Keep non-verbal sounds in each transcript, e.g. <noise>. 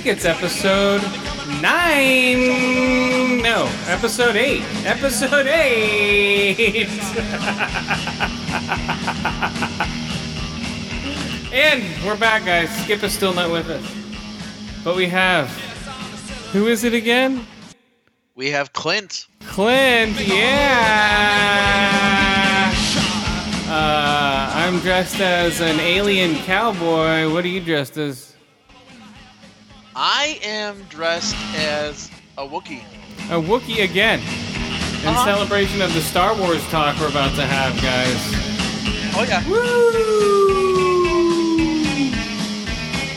think it's Episode 9. No, Episode 8. Episode 8! <laughs> and we're back, guys. Skip is still not with us. But we have. Who is it again? We have Clint. Clint, yeah. Uh, I'm dressed as an alien cowboy. What are you dressed as? I am dressed as a Wookiee. A Wookiee again. In Uh-huh. celebration of the Star Wars talk we're about to have, guys. Oh yeah. Woo!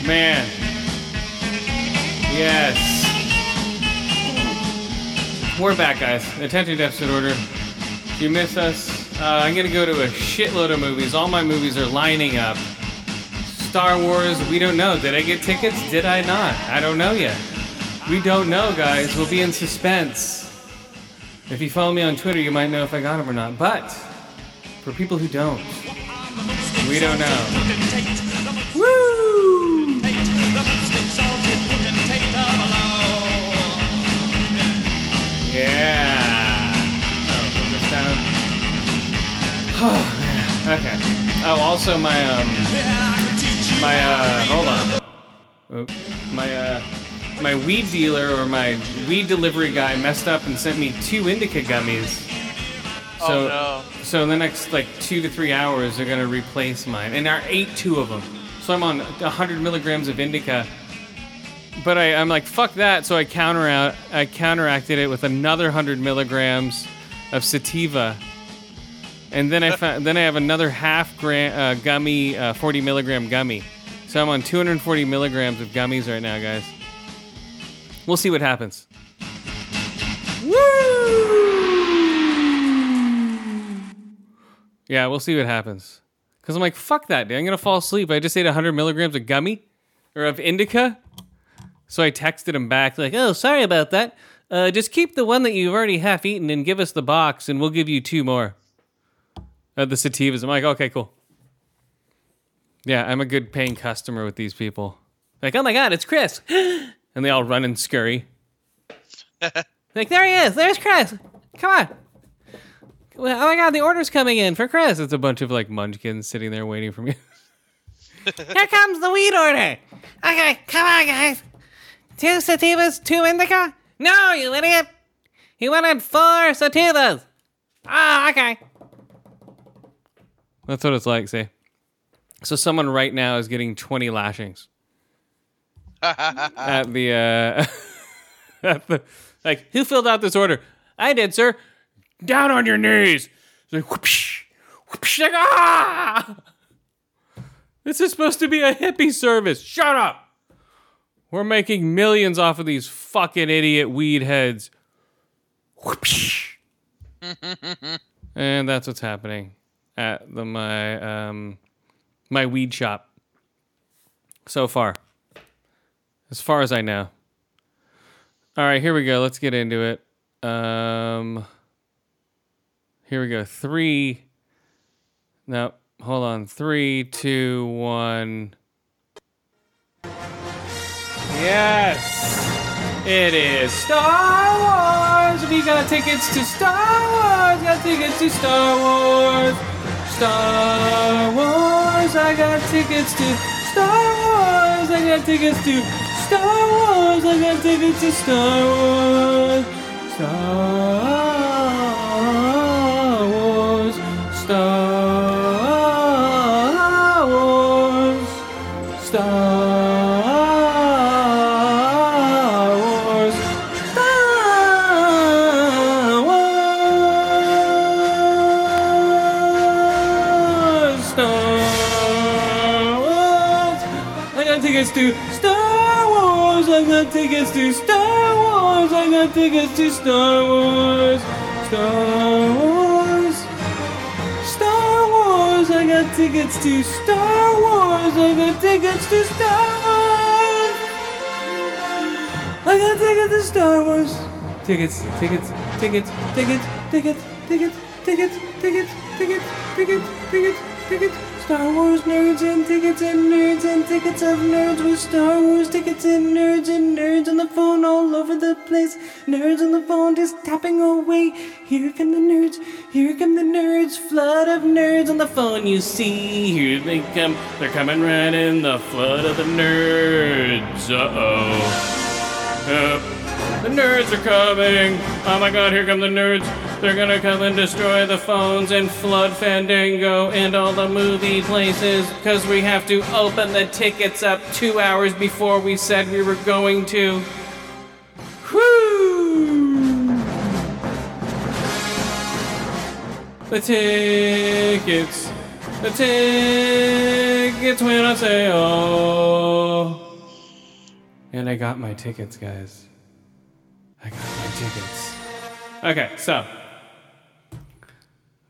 Man. Yes. We're back, guys. Attention deficit order. If you miss us, uh, I'm gonna go to a shitload of movies. All my movies are lining up. Star Wars, we don't know. Did I get tickets? Did I not? I don't know yet. We don't know, guys. We'll be in suspense. If you follow me on Twitter, you might know if I got them or not. But for people who don't, we don't know. Woo! Yeah. Oh. <sighs> Oh. Okay. Oh, also my um, my uh, hold on. My uh, my weed dealer or my weed delivery guy messed up and sent me two indica gummies. So, oh so in the next like two to three hours, they're gonna replace mine, and I ate two of them. So I'm on 100 milligrams of indica. But I, I'm like, fuck that. So I counter out, I counteracted it with another 100 milligrams of sativa, and then I found, then I have another half gram uh, gummy, uh, 40 milligram gummy. So I'm on 240 milligrams of gummies right now, guys. We'll see what happens. Woo! Yeah, we'll see what happens. Cause I'm like, fuck that, dude. I'm gonna fall asleep. I just ate 100 milligrams of gummy or of indica. So I texted him back like, "Oh, sorry about that. Uh, just keep the one that you've already half eaten and give us the box, and we'll give you two more." Uh, the sativas. I'm like, okay, cool. Yeah, I'm a good paying customer with these people. Like, oh my god, it's Chris, <gasps> and they all run and scurry. <laughs> like, there he is. There's Chris. Come on. Oh my god, the order's coming in for Chris. It's a bunch of like munchkins sitting there waiting for me. <laughs> Here comes the weed order. Okay, come on, guys. Two sativas, two indica? No, you idiot. He wanted four sativas. Ah, okay. That's what it's like, see. So someone right now is getting 20 lashings <laughs> at the uh <laughs> at the like who filled out this order? I did, sir. Down on your knees. It's like whoopsh, whoopsh, like, ah! This is supposed to be a hippie service. Shut up. We're making millions off of these fucking idiot weed heads. Whoopsh. <laughs> and that's what's happening at the my um my weed shop so far. As far as I know. All right, here we go. Let's get into it. Um here we go. 3 No, hold on. Three, two, one. Yes! It is Star Wars! We got tickets to Star Wars! Got tickets to Star Wars! Star Wars! I got tickets to Star Wars! I got tickets to Star Wars! I got tickets to Star Wars! Star tickets to Star Wars. I got tickets to Star Wars. Star Wars. Star Wars. I got tickets to Star Wars. I got tickets to Star Wars. I got tickets to Star Wars. Tickets, tickets, tickets, tickets, tickets, tickets, tickets, tickets, tickets, tickets, tickets, tickets. Star Wars nerds and tickets and nerds and tickets of nerds with Star Wars tickets and nerds and nerds on the phone all over the place. Nerds on the phone just tapping away. Here come the nerds, here come the nerds, flood of nerds on the phone. You see, here they come. They're coming right in the flood of the nerds. Uh oh. The nerds are coming! Oh my god, here come the nerds! They're gonna come and destroy the phones and flood Fandango and all the movie places because we have to open the tickets up two hours before we said we were going to. Whoo! The tickets, the tickets went on sale. And I got my tickets, guys. I got my tickets. Okay, so.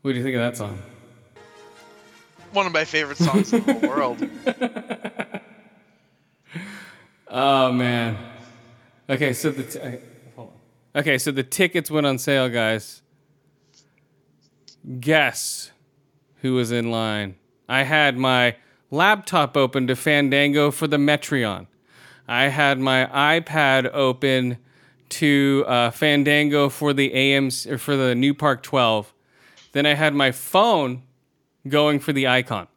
What do you think of that song? One of my favorite songs in the whole world. <laughs> Oh man. Okay, so the t- okay, hold on. Okay, so the tickets went on sale, guys. Guess who was in line? I had my laptop open to Fandango for the Metreon. I had my iPad open to uh, Fandango for the AMs or for the New Park 12. Then I had my phone going for the icon.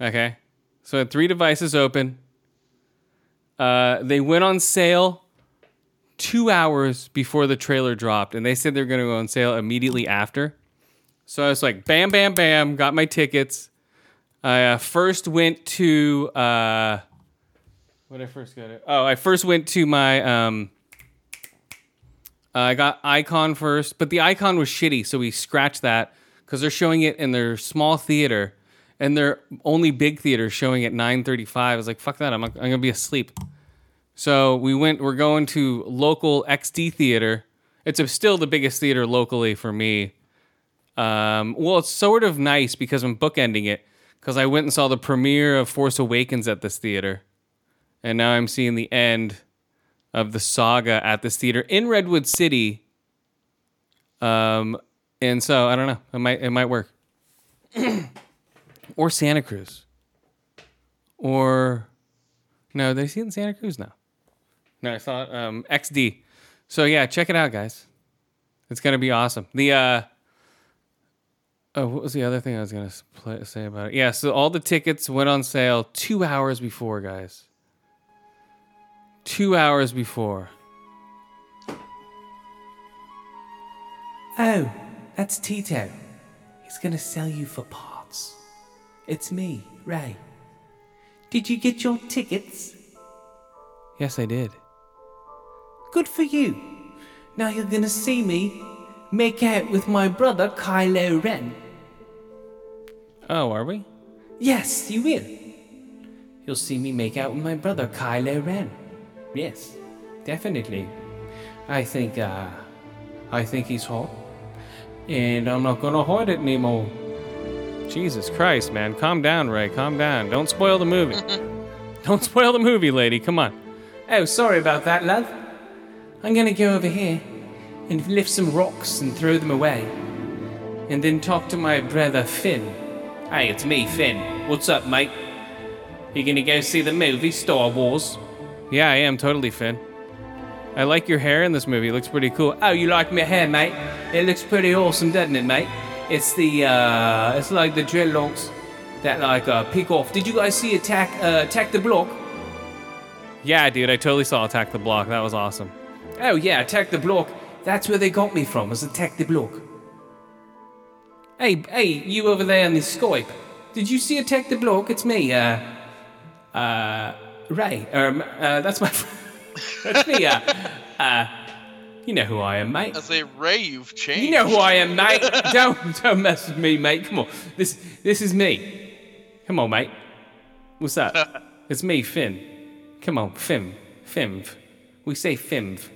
Okay, so I had three devices open. Uh, they went on sale two hours before the trailer dropped, and they said they're going to go on sale immediately after. So I was like, bam, bam, bam, got my tickets. I uh, first went to uh, what I first go to? Oh, I first went to my um, uh, I got Icon first, but the Icon was shitty, so we scratched that because they're showing it in their small theater, and their only big theater showing at 9:35. I was like, "Fuck that! I'm, I'm gonna be asleep." So we went. We're going to local XD theater. It's still the biggest theater locally for me. Um, well, it's sort of nice because I'm bookending it because I went and saw the premiere of Force Awakens at this theater, and now I'm seeing the end of the saga at this theater in Redwood City. Um, and so I don't know. It might it might work. or Santa Cruz. Or no, they see it in Santa Cruz now. No, I it, um, XD. So yeah, check it out, guys. It's gonna be awesome. The uh, oh, what was the other thing I was gonna say about it? Yeah, so all the tickets went on sale two hours before, guys two hours before. Oh, that's Teedo. He's gonna sell you for parts. It's me, Rey. Did you get your tickets? Yes, I did. Good for you. Now you're gonna see me make out with my brother Kylo Ren. Oh, are we? Yes, you will. You'll see me make out with my brother Kylo Ren. Yes, definitely. I think, uh, I think he's hot. And I'm not gonna hide it anymore. Jesus Christ, man. Calm down, Rey. Calm down. Don't spoil the movie. <laughs> Don't spoil the movie, lady. Come on. Oh, sorry about that, love. I'm gonna go over here and lift some rocks and throw them away. And then talk to my brother Finn. Hey, it's me, Finn. What's up, mate? You gonna go see the movie Star Wars? Yeah, I am totally Finn. I like your hair in this movie. It looks pretty cool. Oh, you like my hair, mate? It looks pretty awesome, doesn't it, mate? It's the uh, it's like the dreadlocks that like uh, pick off. Did you guys see Attack uh, Attack the Block? Yeah, dude. I totally saw Attack the Block. That was awesome. Oh yeah, Attack the Block. That's where they got me from. Was Attack the Block. Hey, hey, you over there on the Skype? Did you see Attack the Block? It's me, uh, uh, Rey. Um, uh, that's my. <laughs> that's me. Uh, uh, you know who I am, mate. I say, Rey, you've changed. You know who I am, mate. <laughs> don't don't mess with me, mate. Come on, this this is me. Come on, mate. What's up? <laughs> it's me, Finn. Come on, Fim, Fimv. We say Fimv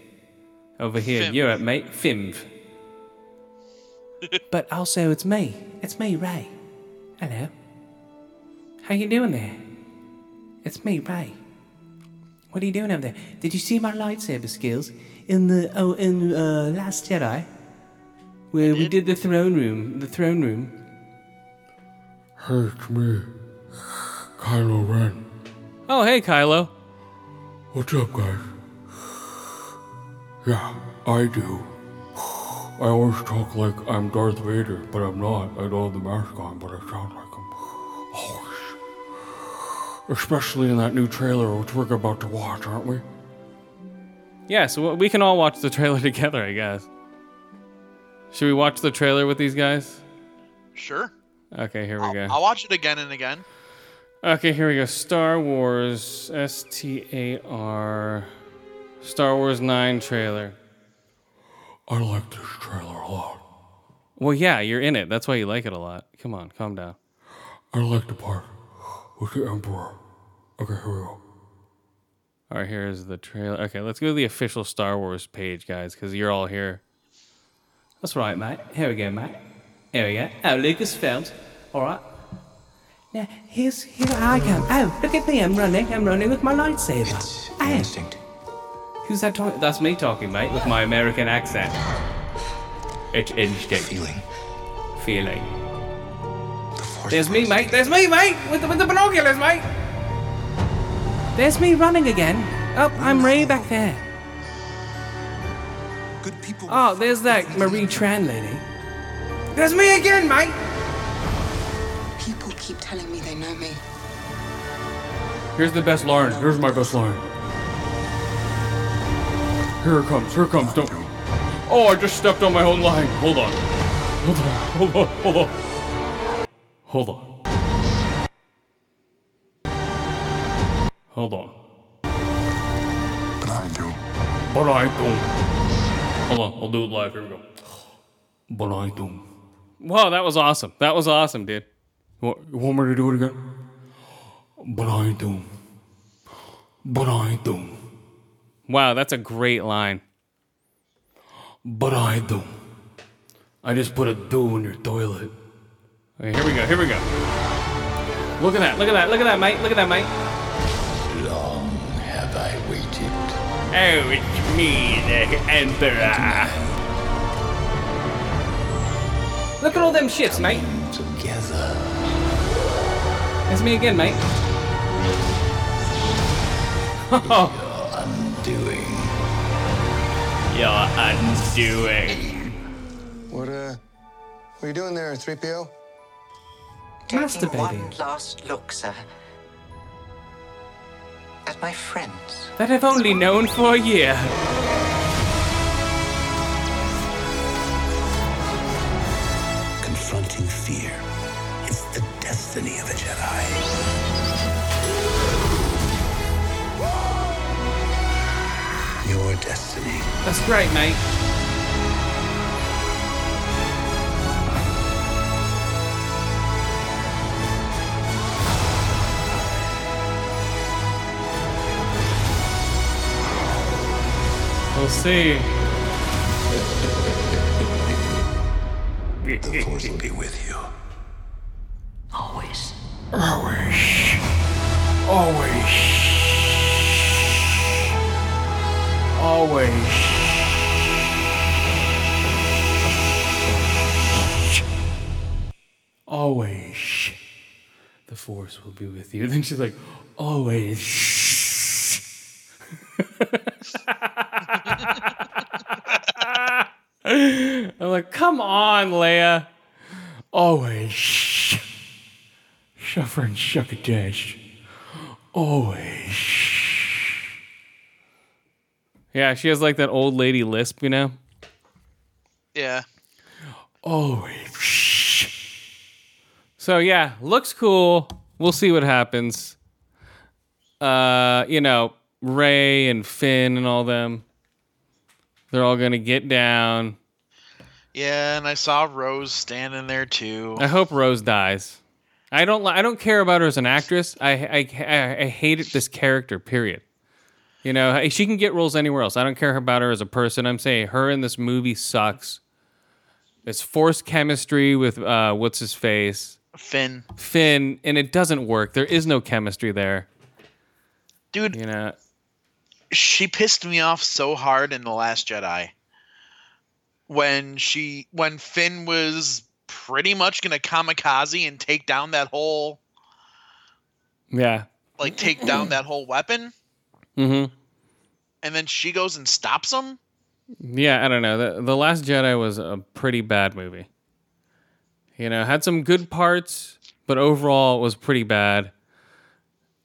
over here in Europe, mate. Fimv. but also, it's me. It's me, Rey. Hello. How you doing there? It's me, Rey. What are you doing over there? Did you see my lightsaber skills in the oh in uh, Last Jedi, where we did the throne room, the throne room? Hey, it's me, Kylo Ren. Oh, hey, Kylo. What's up, guys? Yeah, I do. I always talk like I'm Darth Vader, but I'm not. I don't have the mask on, but I sound like him. Always. Especially in that new trailer, which we're about to watch, aren't we? Yeah, so we can all watch the trailer <laughs> together, I guess. Should we watch the trailer with these guys? Sure. Okay, here we I'll, go. I'll watch it again and again. Okay, here we go. Star Wars S T A R Star Wars 9 trailer. I like this trailer a lot. Well, yeah, you're in it. That's why you like it a lot. Come on, calm down. I like the part with the Emperor. Okay, here we go. All right, here's the trailer. Okay, let's go to the official Star Wars page, guys, because you're all here. That's right, mate. Here we go, mate. Here we go. Oh, Lucasfilm. All right. Now here's here I come. Oh, look at me! I'm running. I'm running with my lightsaber. It's Oh. instinct. Who's that talking? That's me talking, mate, with my American accent. It's instinct Feeling. feeling. The. There's me, mate. There's me, mate, with the, with the binoculars, mate. There's me running again. Oh, I'm Rey back there. Good people. Oh, there's that Marie Tran lady. There's me again, mate. People keep telling me they know me. Here's the best line. Here's my best line. Here it comes. Here it comes. Don't. Oh, I just stepped on my own line. Hold on. Hold on. Hold on. Hold on. Hold on. Hold on. But I do. But I don't. Hold on. I'll do it live. Here we go. But I don't. Whoa, that was awesome. That was awesome, dude. What, you want me to do it again? But I don't. But I don't. Wow, that's a great line. But I don't. I just put a do in your toilet. Okay, here we go. Here we go. Look at that. Look at that. Look at that, mate. Look at that, mate. Oh, it's me, the Emperor. Look at all them shits, mate. Together. It's me again, mate. You're <laughs> undoing. You're undoing. What, uh, what are you doing there, 3PO? Taking Masturbating. one last look, sir. At my friends. That I've only known for a year. Confronting fear. It's the destiny of a Jedi. Your destiny. That's great, mate. See. The Force will be with you. Always. Always. Always. Always. Always. The force will be with you. Then she's like, always. I'm like, come on, Leia. Always. Suffer and suck a dash. Always. Yeah, she has like that old lady lisp, you know? Yeah. Always. So yeah, looks cool. We'll see what happens. Uh, you know, Rey and Finn and all them. They're all gonna get down. Yeah, and I saw Rose standing there too. I hope Rose dies. I don't. I don't care about her as an actress. I. I. I, I this character. Period. You know, she can get roles anywhere else. I don't care about her as a person. I'm saying her in this movie sucks. It's forced chemistry with uh, what's his face. Finn, Finn, and it doesn't work. There is no chemistry there. dude, You know, she pissed me off so hard in the Last Jedi when she when Finn was pretty much gonna kamikaze and take down that whole yeah. like take down that whole weapon, Mm-hmm. and then she goes and stops him. Yeah, I don't know. The The Last Jedi was a pretty bad movie. You know, had some good parts, but overall it was pretty bad.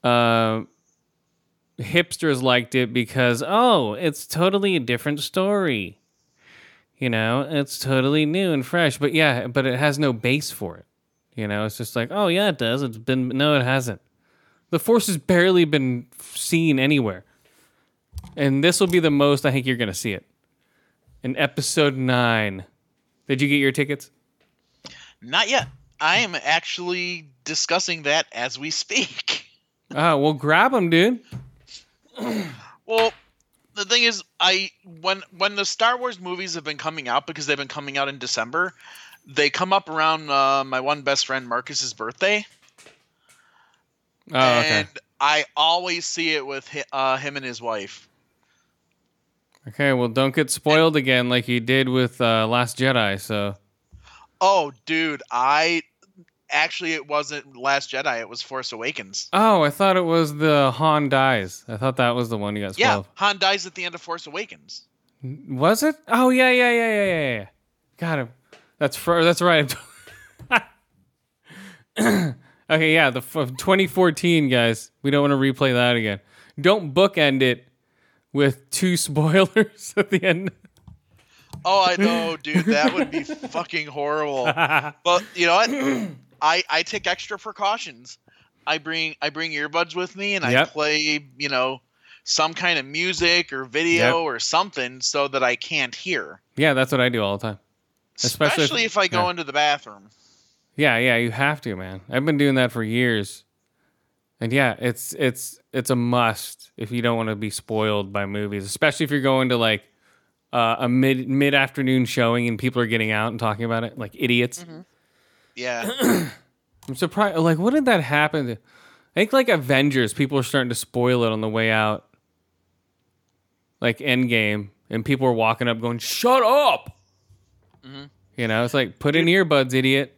Um, hipsters liked it because oh, it's totally a different story. You know, it's totally new and fresh, but yeah, but it has no base for it. You know, it's just like, oh yeah, it does. It's been no, it hasn't. The Force has barely been seen anywhere, and this will be the most I think you're gonna see it in episode nine. Did you get your tickets? Not yet. I am actually discussing that as we speak. Oh, <laughs> well, grab them, dude. Well, the thing is, I when when the Star Wars movies have been coming out because they've been coming out in December, they come up around uh, my one best friend Marcus's birthday, Oh, okay. and I always see it with hi, uh, him and his wife. Okay, well, don't get spoiled again like you did with uh, Last Jedi. So, Oh, dude, I actually it wasn't Last Jedi; it was Force Awakens. oh, I thought it was the Han dies. I thought that was the one you got Yeah. Han dies at the end of Force Awakens. Was it? Oh, yeah, yeah, yeah, yeah, yeah, yeah. Got him. That's fr- that's right. <laughs> <clears throat> okay, yeah, the f- 2014 guys. We don't want to replay that again. Don't bookend it with two <laughs> spoilers at the end. Oh, I know, dude. That would be fucking horrible. <laughs> But you know what? <clears throat> I I take extra precautions. I bring I bring earbuds with me and I play, you know, some kind of music or video Yep. or something so that I can't hear. Yeah, that's what I do all the time. Especially Especially, if- if, I go yeah. into the bathroom. Yeah, yeah, you have to, man. I've been doing that for years. And yeah, it's it's it's a must if you don't want to be spoiled by movies, especially if you're going to like uh, a mid mid afternoon showing and people are getting out and talking about it like idiots. Yeah. <clears throat> I'm surprised. Like, what did that happen? To? I think like Avengers, people are starting to spoil it on the way out, like Endgame, and people are walking up going, "Shut up!" You know, it's like put in earbuds, idiot.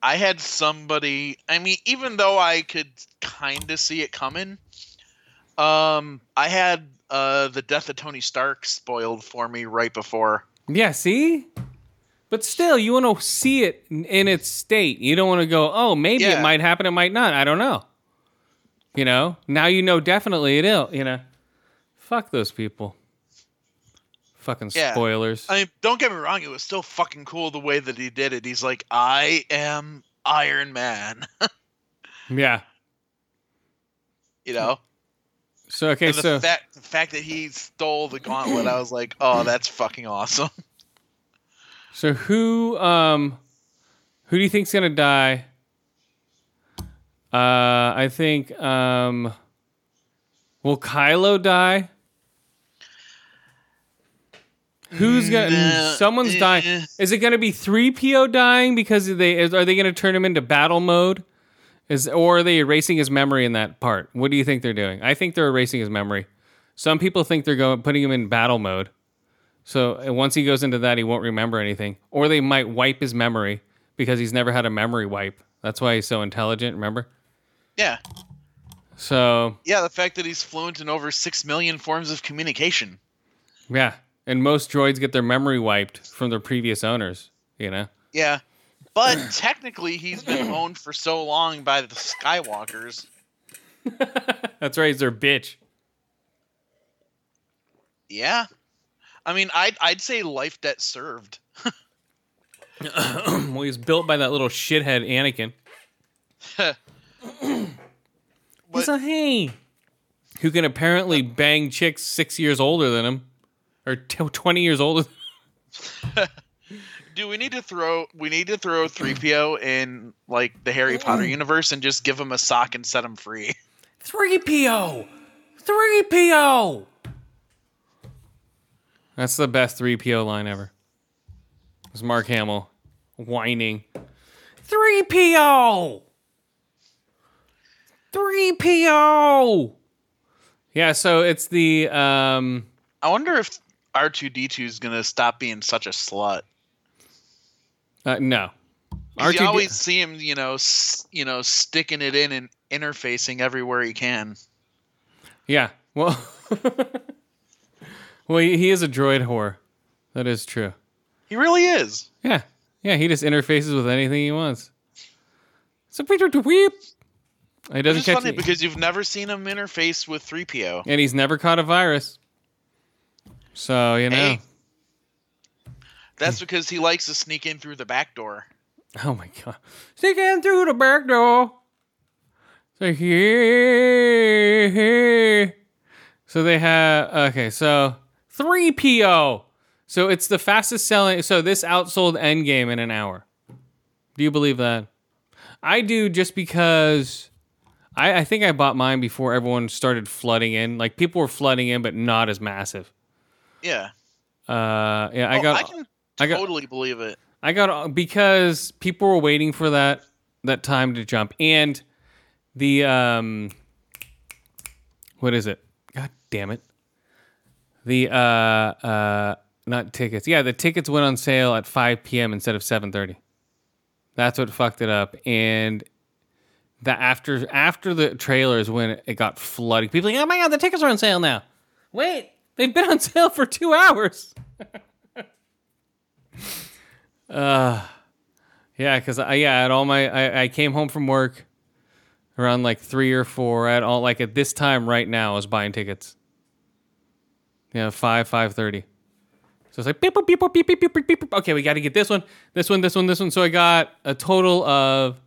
I had somebody. I mean, even though I could kind of see it coming, um, I had uh the death of Tony Stark spoiled for me right before. Yeah, see? But still, you want to see it in- its state. You don't want to go, oh, maybe it might happen, it might not. I don't know. You know? Now you know definitely it'll, you know? Fuck those people. Fucking Yeah. spoilers. I mean, don't get me wrong; it was still fucking cool the way that he did it. He's like, "I am Iron Man," <laughs> yeah. you know. So, okay, and the so. fact the fact that he stole the gauntlet, I was like, "Oh, that's fucking awesome." <laughs> So who um who do you think's gonna die? Uh I think um will Kylo die? Who's gonna No, someone's dying. Is it gonna be three PO dying because they is, are they gonna turn him into battle mode? Is or are they erasing his memory in that part? What do you think they're doing? I think they're erasing his memory. Some people think they're going putting him in battle mode. So once he goes into that, he won't remember anything. Or they might wipe his memory because he's never had a memory wipe. That's why he's so intelligent, remember? Yeah, So, yeah. The fact that he's fluent in over six million forms of communication. yeah. And most droids get their memory wiped from their previous owners, you know? Yeah, but <clears throat> technically, he's been <clears throat> owned for so long by the Skywalkers. <laughs> That's right, he's their bitch. Yeah, I mean, I'd I'd say life debt served. <laughs> <clears throat> well, he's built by that little shithead Anakin. he's a hey. Who can apparently bang chicks six years older than him. Or t- 20 years older. <laughs> Do we need to throw we need to throw 3PO in like the Harry Potter mm. universe and just give him a sock and set him free? <laughs> 3PO! 3PO! That's the best 3PO line ever. It's Mark Hamill whining. 3PO. 3PO. Yeah, so it's the um I wonder if R2D2 is gonna stop being such a slut. uh, no. 'Cause You R2D always see him, you know, s- you know, sticking it in and interfacing everywhere he can. Yeah. Well, <laughs> well, he he is a droid whore. That is true. He really is. Yeah. Yeah, he just interfaces with anything he wants. So Peter to weep. He doesn't is catch funny it. because you've never seen him interface with 3PO. and he's never caught a virus. So, you know. Hey. That's because he likes to sneak in through the back door. <laughs> Oh my god. Sneak in through the back door. So here. So they have okay, so 3PO. So it's the fastest selling so this outsold Endgame in an hour. Do you believe that? I do just because I, I think I bought mine before everyone started flooding in. Like people were flooding in, but not as massive. Yeah. Uh yeah, I Oh, got I can I got- totally believe it. I got because people were waiting for that that time to jump and the um what is it? God damn it. The uh uh not tickets. Yeah, the tickets went on sale at 5 p.m. instead of 7:30. That's what fucked it up and the after after the trailers when it got flooding. People like, "Oh my god, the tickets are on sale now." Wait, they've been on <laughs> sale for 2 hours. <laughs> Uh, yeah, because I yeah, at all my I, I came home from work around like three or four. At all like at this time right now, I was buying tickets. Yeah, five five thirty. So it's like beep beep beep beep beep beep beep. beep. Okay, we got to get this one, this one, this one, this one. So I got a total of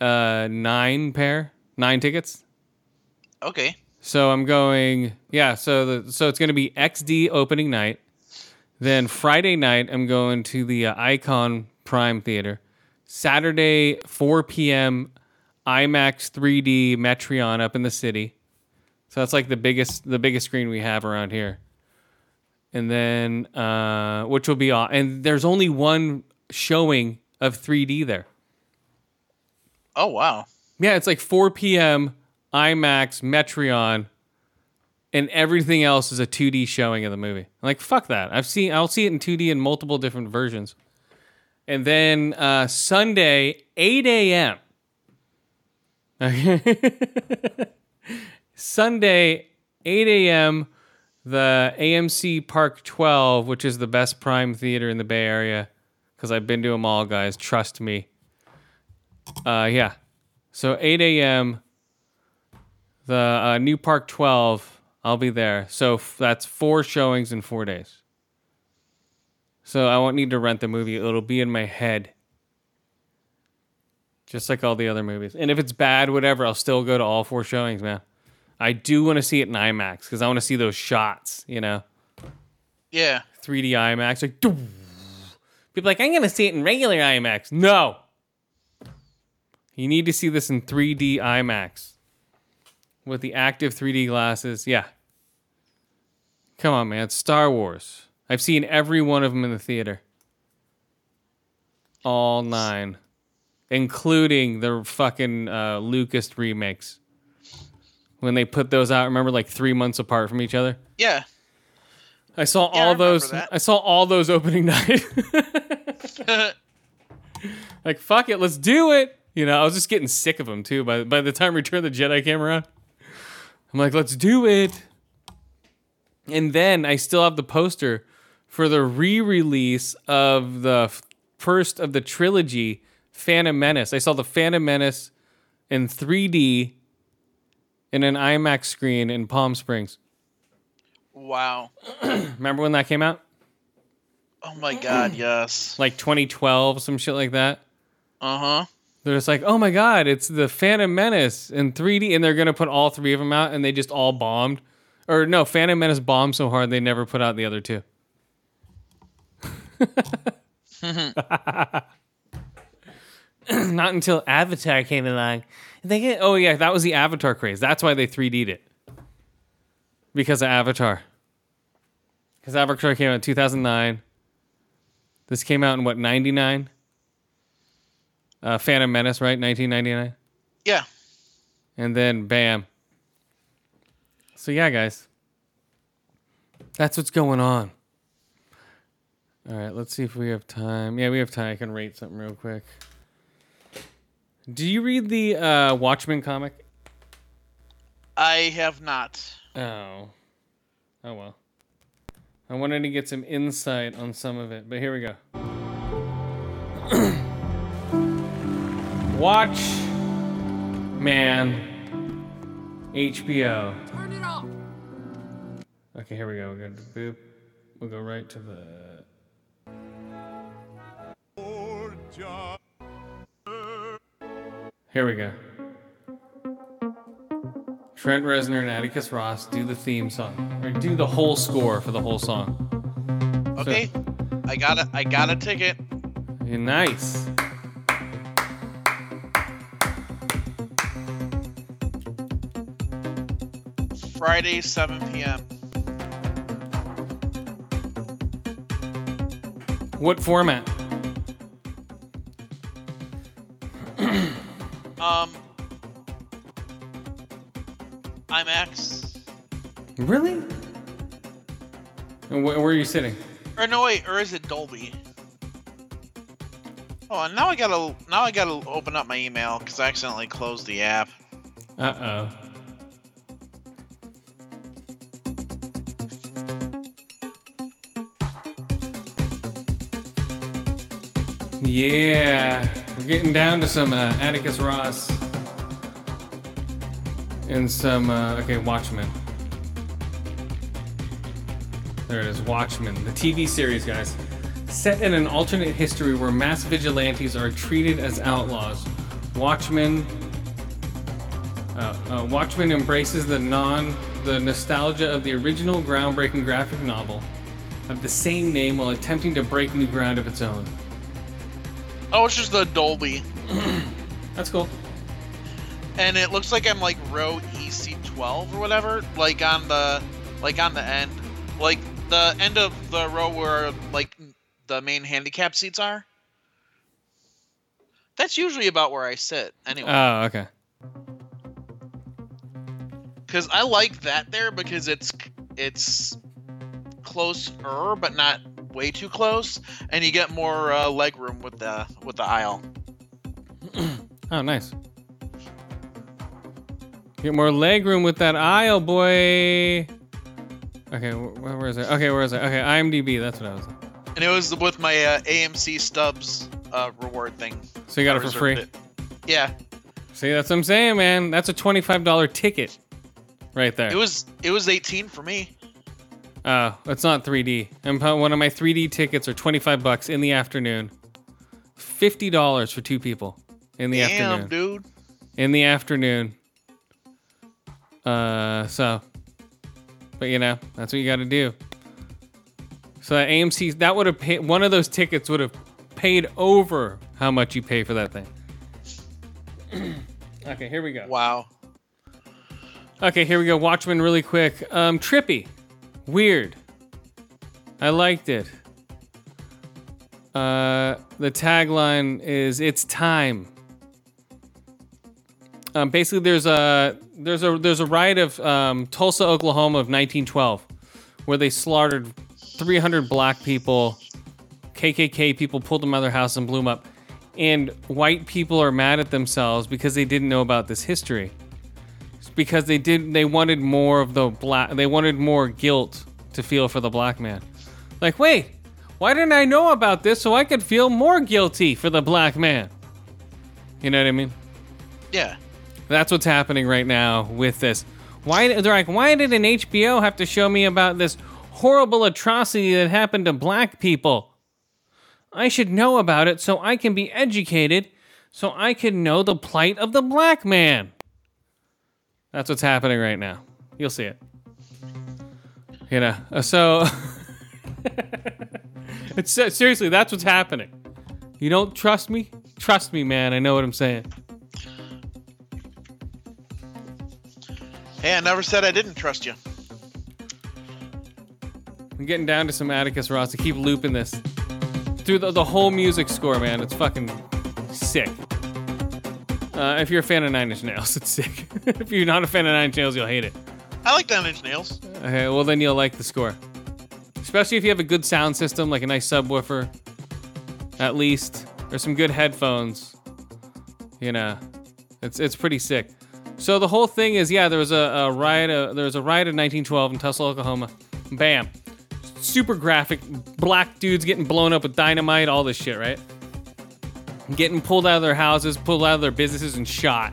uh nine pair, nine tickets. Okay. So I'm going, yeah. So the so it's going to be XD opening night. Then Friday night, I'm going to the uh, Icon Prime Theater. Saturday, 4 p.m. IMAX 3D Metreon up in the city. So that's like the biggest the biggest screen we have around here. And then uh, which will be aw- and there's only one showing of 3D there. Oh wow. Yeah, it's like 4 p.m. IMAX Metreon, and everything else is a 2D showing of the movie. I'm like, fuck that. I've seen. I'll see it in 2D in multiple different versions. And then uh, Sunday, 8 a.m. <laughs> Sunday, 8 a.m. The AMC Park 12, which is the best Prime theater in the Bay Area, because I've been to them all, guys. Trust me. Uh, yeah. So 8 a.m. The uh, new Park 12. I'll be there. So f- that's four showings in four days. So I won't need to rent the movie. It'll be in my head. Just like all the other movies. And if it's bad, whatever, I'll still go to all four showings, man. I do want to see it in IMAX because I want to see those shots, you know? Yeah. 3D IMAX. Like, doo. people are like, I'm going to see it in regular IMAX. No. You need to see this in 3D IMAX with the active 3D glasses. Yeah. Come on, man. It's Star Wars. I've seen every one of them in the theater. All nine, including the fucking uh, Lucas remakes. When they put those out, remember, like three months apart from each other. Yeah. I saw Yeah, all remember those. that. I saw all those opening <laughs> night. <laughs> like fuck it, let's do it. You know, I was just getting sick of them too. By by the time Return of the Jedi came around, I'm like, let's do it. And then I still have the poster for the re-release of the f- first of the trilogy, Phantom Menace. I saw the Phantom Menace in 3D in an IMAX screen in Palm Springs. wow. <clears throat> Remember when that came out? Oh my god, <clears throat> yes. like 2012, some shit like that. Uh huh. They're just like, oh my god, it's the Phantom Menace in 3D, and they're gonna put all three of them out, and they just all bombed. Or no, Phantom Menace bombed so hard they never put out the other two. <laughs> <laughs> <clears throat> Not until Avatar came along. They get, oh yeah, that was the Avatar craze. That's why they 3D'd it. Because of Avatar. Because Avatar came out in 2009. This came out in what, 99? uh, Phantom Menace, right? 1999. Yeah. And then bam. So yeah, guys. That's what's going on. All right, let's see if we have time. Yeah, we have time. I can rate something real quick. Do you read the uh, Watchmen comic? I have not. Oh. Oh well. I wanted to get some insight on some of it, but here we go. <clears throat> Watch Man HBO. Turn it off. Okay, here we go. We're gonna boop. We'll go right to the Here we go. Trent Reznor and Atticus Ross do the theme song, or do the whole score for the whole song. Okay. I got a I got a ticket. Nice. Friday, 7 p.m. What format? Really? And wh- where are you sitting? Or no wait, or is it Dolby? Oh, and now I gotta now I gotta open up my email because I accidentally closed the app. Uh oh. Yeah, we're getting down to some uh, Atticus Ross and some uh, okay Watchmen. There it is, Watchmen, the TV series, guys. Set in an alternate history where mass vigilantes are treated as outlaws, Watchmen uh, uh, Watchmen embraces the non the nostalgia of the original groundbreaking graphic novel of the same name while attempting to break new ground of its own. Oh, it's just the Dolby, <clears throat> That's cool. and it looks like I'm like row EC12 or whatever, like on the like on the end, like the end of the row where like the main handicap seats are. That's usually about where I sit anyway. Oh, okay. because I like that there because it's it's closer but not way too close, and you get more uh, leg room with the with the aisle. <clears throat> Oh, nice. Get more leg room with that aisle, boy. Okay, where, where is it? Okay, where is it? Okay, IMDb. That's what I was. And it was with my uh, AMC Stubs uh, reward thing. So you got I it for free. it. Yeah, See, that's what I'm saying, man. That's a twenty-five dollar ticket, right there. it was it was 18 for me. Oh, it's not 3D. And one of my 3D tickets are 25 bucks in the afternoon. $50 for two people in the Damn, afternoon. dude. In the afternoon. Uh, so, but you know, that's what you got to do. So that AMC, that would have paid, one of those tickets would have paid over how much you pay for that thing. <clears throat> okay, here we go. Wow. Okay, here we go. Watchmen, really quick. Um, trippy, weird. I liked it. Uh, the tagline is "It's time." Um, basically, there's a there's a there's a riot of um, Tulsa, Oklahoma of 1912, where they slaughtered 300 black people. KKK people pulled them out of their house and blew them up, and white people are mad at themselves because they didn't know about this history. Because they did they wanted more of the black they wanted more guilt to feel for the black man. Like wait why didn't i know about this so i could feel more guilty for the black man? You know what i mean? Yeah. That's what's happening right now with this why they're like why did an hbo have to show me about this horrible atrocity that happened to black people i should know about it so i can be educated so i can know the plight of the black man that's what's happening right now. You'll see it. You know, uh, so <laughs> it's uh, seriously that's what's happening. You don't trust me? Trust me, man. I know what I'm saying. Hey, I never said I didn't trust you. I'm getting down to some Atticus Ross to keep looping this through the, the whole music score, man. It's fucking sick. Uh, if you're a fan of Nine Inch Nails, <laughs> it's sick. if you're not a fan of Nine Inch Nails, you'll hate it. I like Nine Inch Nails. Okay, well then you'll like the score, especially if you have a good sound system, like a nice subwoofer, at least, or some good headphones. You know, it's it's pretty sick. So the whole thing is, yeah, there was a, a riot. uh there was a riot in 1912 in Tulsa, Oklahoma. Bam, super graphic. Black dudes getting blown up with dynamite, all this shit, right? Getting pulled out of their houses, pulled out of their businesses, and shot.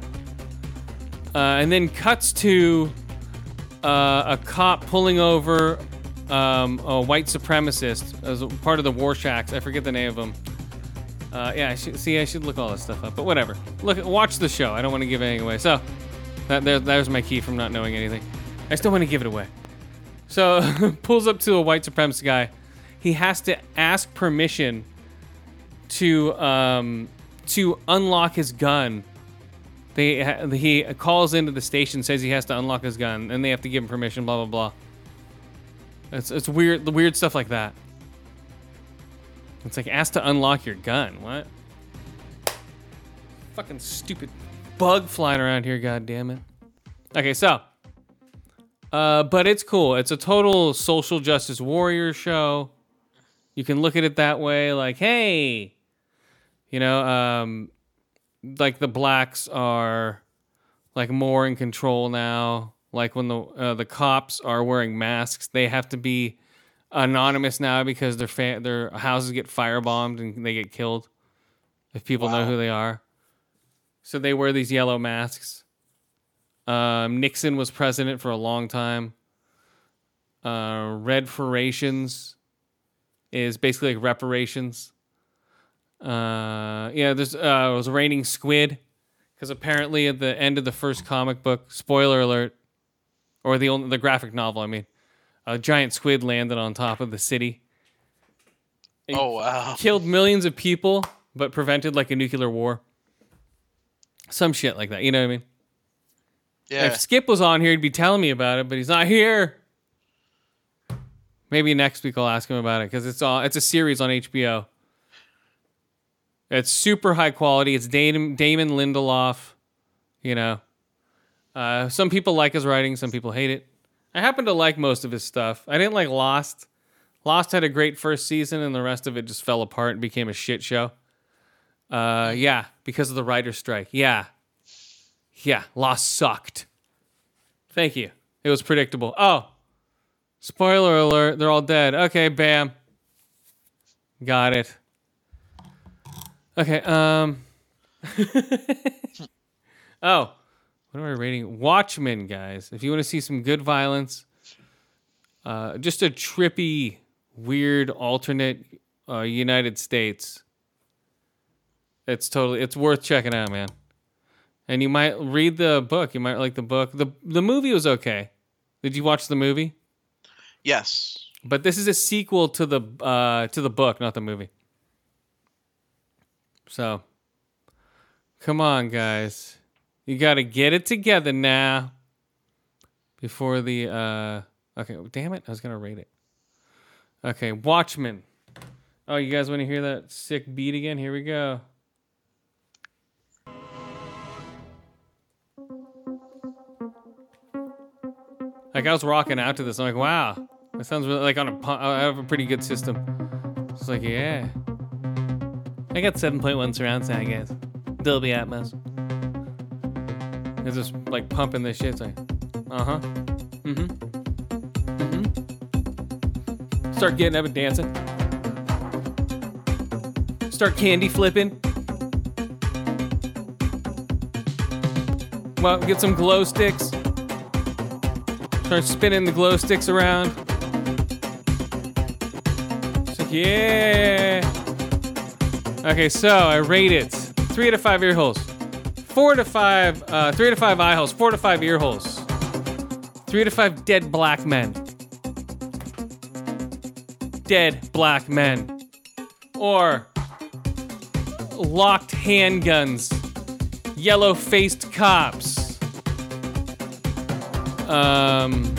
Uh, and then cuts to uh, a cop pulling over um, a white supremacist as part of the war shacks. I forget the name of them. Uh, yeah, I should, see, I should look all this stuff up, but whatever. Look, watch the show. I don't want to give anything away. So, that there, there's my key from not knowing anything. I still want to give it away. So, <laughs> pulls up to a white supremacist guy. He has to ask permission to um, to unlock his gun they he calls into the station, says he has to unlock his gun, and they have to give him permission. Blah blah blah. It's it's weird, the weird stuff like that. It's like ask to unlock your gun. What? Fucking stupid bug flying around here. God damn it. Okay, so. Uh, but it's cool. It's a total social justice warrior show. You can look at it that way, like, hey, you know, um, like the blacks are like more in control now. Like when the uh, the cops are wearing masks, they have to be anonymous now because their fa- their houses get firebombed and they get killed if people know who they are. So they wear these yellow masks. Um, Nixon was president for a long time. Uh, Redfordations is basically like reparations. Uh, yeah, there's uh, it was raining squid because apparently at the end of the first comic book, spoiler alert, or the only the graphic novel, I mean, a giant squid landed on top of the city, Oh wow. killed millions of people, but prevented like a nuclear war. Some shit like that, you know what I mean? Yeah. If Skip was on here, he'd be telling me about it, but he's not here. Maybe next week I'll ask him about it because it's all it's a series on HBO. It's super high quality. It's Damon, Damon Lindelof. You know, uh, some people like his writing, some people hate it. I happen to like most of his stuff. I didn't like Lost. Lost had a great first season, and the rest of it just fell apart and became a shit show. Uh, yeah, because of the writer's strike. Yeah, yeah, Lost sucked. Thank you. It was predictable. Oh, spoiler alert, they're all dead. Okay, bam. Got it. Okay, um <laughs> Oh, what am I rating? Watchmen, guys. If you want to see some good violence, uh just a trippy, weird alternate uh United States. It's totally it's worth checking out, man and you might read the book. You might like the book. the The movie was okay. Did you watch the movie? Yes. But this is a sequel to the uh, to the book, not the movie. So, come on, guys, you got to get it together now. Before the uh, okay, damn it, I was gonna rate it. Okay, Watchmen. Oh, you guys want to hear that sick beat again? Here we go. Like I was rocking out to this. I'm like, wow, that sounds really, like on a. I have a pretty good system. It's like, yeah. I got 7.1 surround sound, guys. Dolby Atmos. It's just like pumping this shit. It's like, uh huh. Mm hmm. Mm hmm. Start getting up and dancing. Start candy flipping. Well, get some glow sticks. Start spinning the glow sticks around. Yeah. Okay, so I rate it three of five ear holes, four to five, uh, three to five eye holes, four to five ear holes, three to five dead black men. Dead black men. Or locked handguns, yellow faced cops um,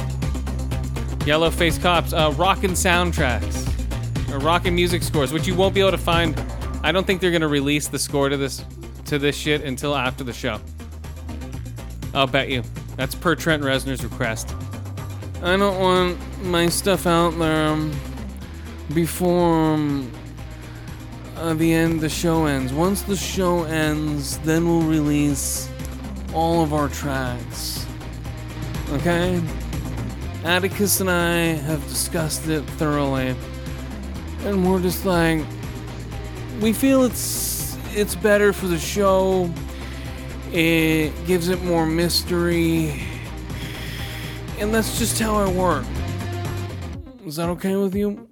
yellow face cops, uh, rockin' soundtracks, or rockin' music scores, which you won't be able to find. I don't think they're gonna release the score to this to this shit until after the show. I'll bet you. That's per Trent Reznor's request. I don't want my stuff out there um, before um, uh, the end. The show ends. Once the show ends, then we'll release all of our tracks. Okay? Atticus and I have discussed it thoroughly, and we're just like, we feel it's it's better for the show. It gives it more mystery, and that's just how I work. Is that okay with you?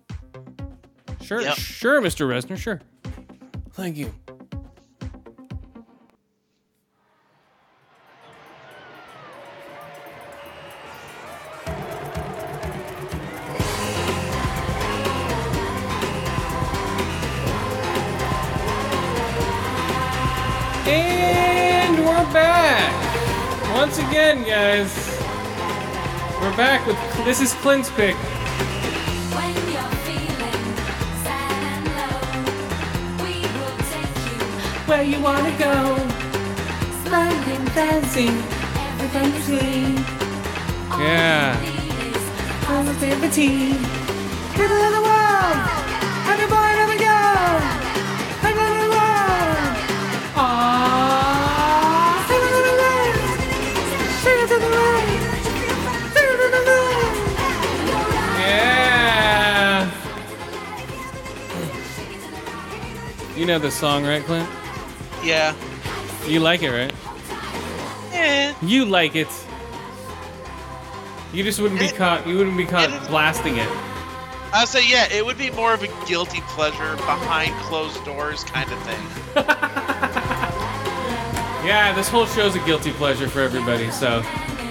Sure, Yep. sure, Mr. Reznor, sure. Thank you. Guys. We're back with this is Clint's pick. When you're feeling sad and low, we will take you Where you wanna go? sliding, dancing, everything is green. All Yeah. you need is Positivity. Of the world. Know the song, right, Clint? Yeah. You like it, right? Eh. You like it. You just wouldn't be caught. You wouldn't be caught blasting it. I would say yeah, it would be more of a guilty pleasure behind closed doors kind of thing. <laughs> Yeah, this whole show's a guilty pleasure for everybody. So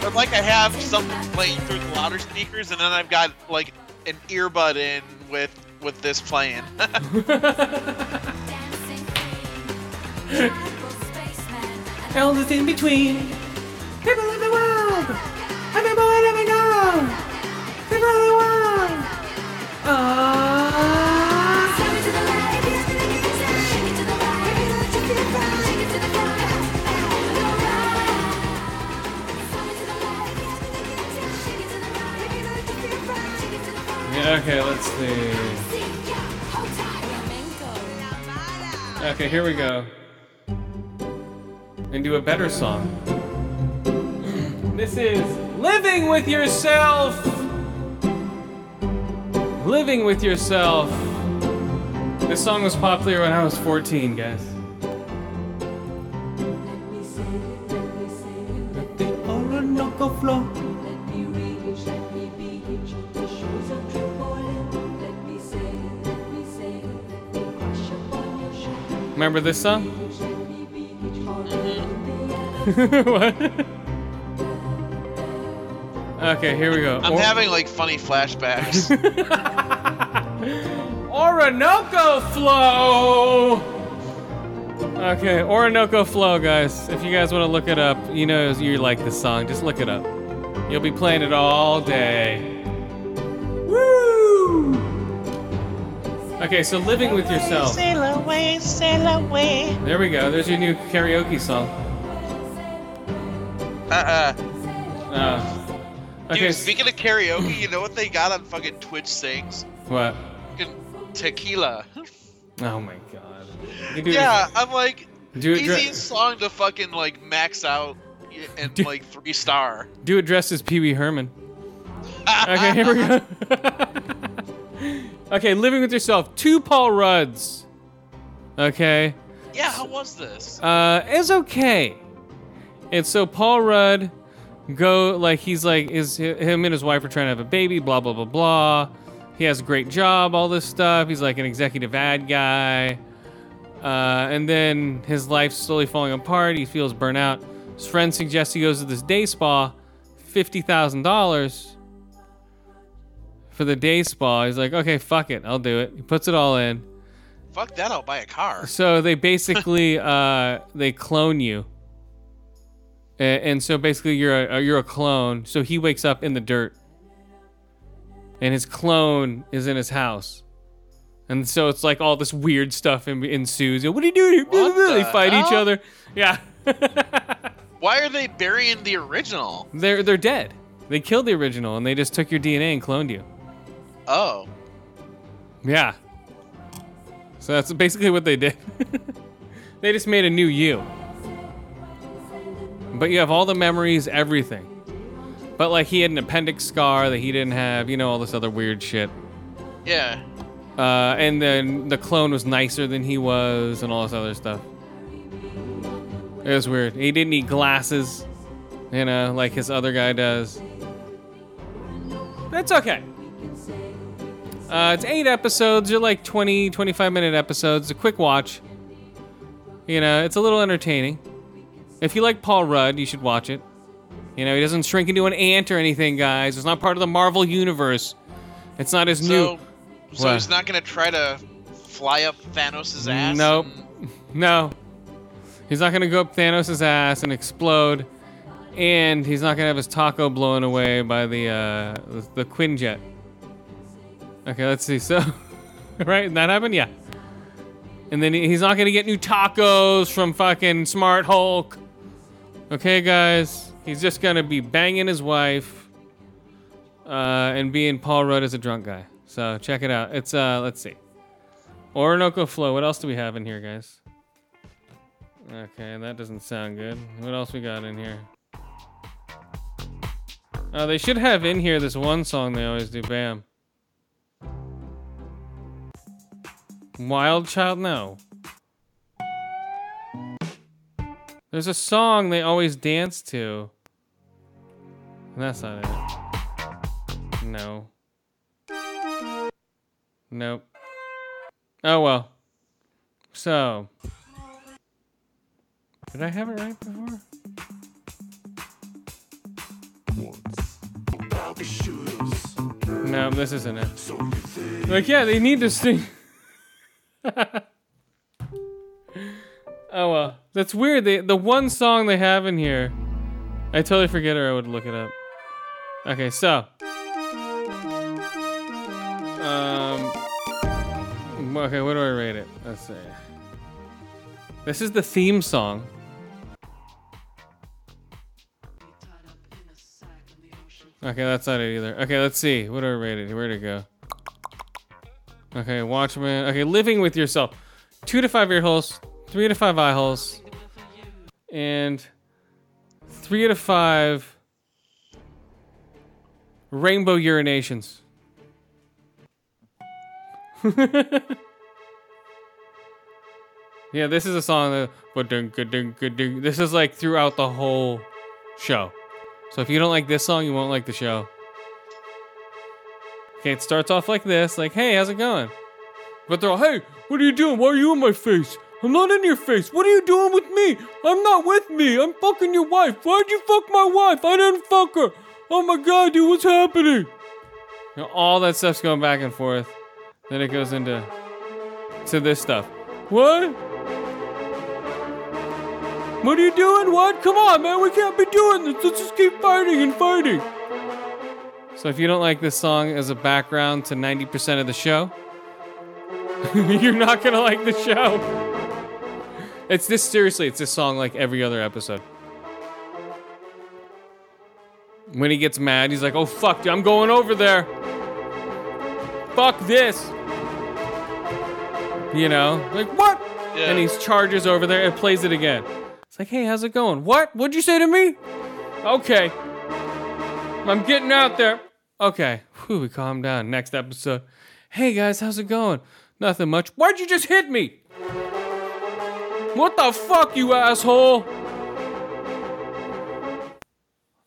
But like I have something playing through the louder speakers, and then I've got like an earbud in with with this playing. <laughs> <laughs> dancing queen. Elders in between. People of the world. Everybody never go. People of the world. Aww. Shake it to the right, shake it to the right, shake it to the front, shake it to the front. yeah, okay, let's see. Okay, here we go. And do a better song. This is Living with Yourself. Living with Yourself. This song was popular when I was 14, guys. The Orinoco flow. Remember this song? <laughs> what? Okay, here we go. I'm Or- having like funny flashbacks. <laughs> <laughs> Orinoco Flow. Okay, Orinoco Flow, guys. If you guys want to look it up, you know you like this song. Just look it up. You'll be playing it all day. Woo! Okay, so living with yourself. sail away, sail away. There we go. There's your new karaoke song. Uh-uh. Uh, okay. Dude, speaking of karaoke, you know what they got on fucking Twitch sings? what? Fucking tequila. Oh my god. Yeah, I'm like, Do it easiest song to fucking like max out and Dude. like three star. Do it dressed as Pee Wee Herman. <laughs> Okay, here we go. <laughs> okay, living with yourself. Two Paul Rudds. Okay. Yeah, how was this? Uh, it's okay. And so Paul Rudd go like he's like is him and his wife are trying to have a baby. Blah blah blah blah. He has a great job. All this stuff. He's like an executive ad guy. Uh, and then his life's slowly falling apart. He feels burnt out. His friend suggests he goes to this day spa, fifty thousand dollars for the day spa. He's like, okay, fuck it, I'll do it. He puts it all in. Fuck that, I'll buy a car. So they basically <laughs> uh, they clone you, A- and so basically you're a you're a clone. So he wakes up in the dirt, and his clone is in his house, And so it's like all this weird stuff en- ensues. What are you doing? <laughs> here? What they the fight each other. Yeah. <laughs> Why are they burying the original? they're they're dead. They killed the original and they just took your DNA and cloned you. Oh. Yeah. So that's basically what they did. <laughs> they just made a new you. But you have all the memories, everything. But like he had an appendix scar that he didn't have, you know, all this other weird shit. Yeah. Uh, and then the clone was nicer than he was, and all this other stuff. It was weird. He didn't need glasses, you know, like his other guy does. That's okay. Uh, it's eight episodes. They're like 20, 25 minute episodes. A quick watch. You know, it's a little entertaining. If you like Paul Rudd, you should watch it. You know, he doesn't shrink into an ant or anything, guys. It's not part of the Marvel universe. It's not his new. So, so What? he's not gonna try to fly up Thanos' ass. Nope. and- <laughs> No. He's not gonna go up Thanos' ass and explode. And he's not gonna have his taco blown away by the uh the, the Quinjet. Okay, let's see. So <laughs> right, that happened? Yeah. And then he's not gonna get new tacos from fucking Smart Hulk. Okay, guys. He's just gonna be banging his wife. Uh, and being Paul Rudd as a drunk guy. So check it out. It's uh let's see. Orinoco Flow. What else do we have in here, guys? Okay, that doesn't sound good. What else we got in here? Uh, they should have in here this one song they always do. Bam. Wild Child? No. There's a song they always dance to. And that's not it. No. Nope. Oh well. So. Did I have it right before? No, this isn't it. Like, yeah, they need to sing. <laughs> oh well, that's weird. The one song they have in here, I totally forget or I would look it up. Okay, so. Um. Okay, what do I rate it? Let's see. This is the theme song. Okay, that's not it either. Okay, let's see. What do I rate it? Where'd it go? Okay, Watchmen. Okay, living with yourself. Two to five ear holes, three out of five eye holes, and three out of five rainbow urinations. <laughs> yeah, this is a song that. This is like throughout the whole show. So if you don't like this song, you won't like the show. Okay, it starts off like this, like, hey, how's it going? But they're all, hey, what are you doing? Why are you in my face? I'm not in your face. What are you doing with me? I'm not with me. I'm fucking your wife. Why'd you fuck my wife? I didn't fuck her. Oh my god, dude, what's happening? You know, all that stuff's going back and forth. Then it goes into to this stuff. What? What are you doing? What? Come on, man. We can't be doing this. Let's just keep fighting and fighting. So if you don't like this song as a background to 90% of the show, <laughs> you're not gonna like the show. It's this seriously, it's this song like every other episode. When he gets mad, he's like, oh fuck, dude, I'm going over there. Fuck this. You know? Like what? Yeah. And he charges over there and plays it again. It's like, hey, how's it going? What? What'd you say to me? Okay. I'm getting out there. Okay. Whew, we calm down. Next episode. Hey guys, how's it going? Nothing much. Why'd you just hit me? What the fuck, you asshole?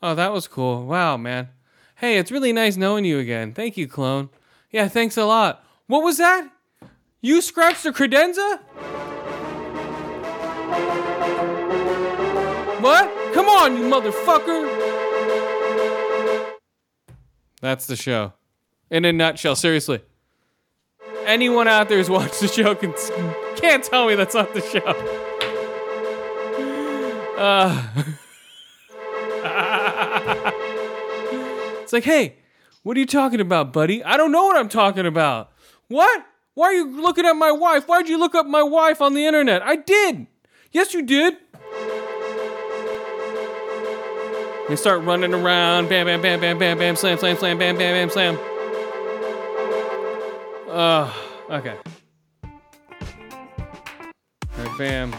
Oh, that was cool. Wow, man. Hey, it's really nice knowing you again. Thank you, clone. Yeah, thanks a lot. What was that? You scratched the credenza? What? Come on, you motherfucker! That's the show. In a nutshell, seriously. Anyone out there who's watched the show can, can't tell me that's not the show. Uh, <laughs> <laughs> it's like, hey, what are you talking about, buddy? I don't know what I'm talking about. What? Why are you looking at my wife? Why'd you look up my wife on the internet? I did. Yes, you did. They start running around. Bam, bam, bam, bam, bam, bam, slam, slam, slam, bam, bam, bam, slam. Uh, okay. Alright, bam.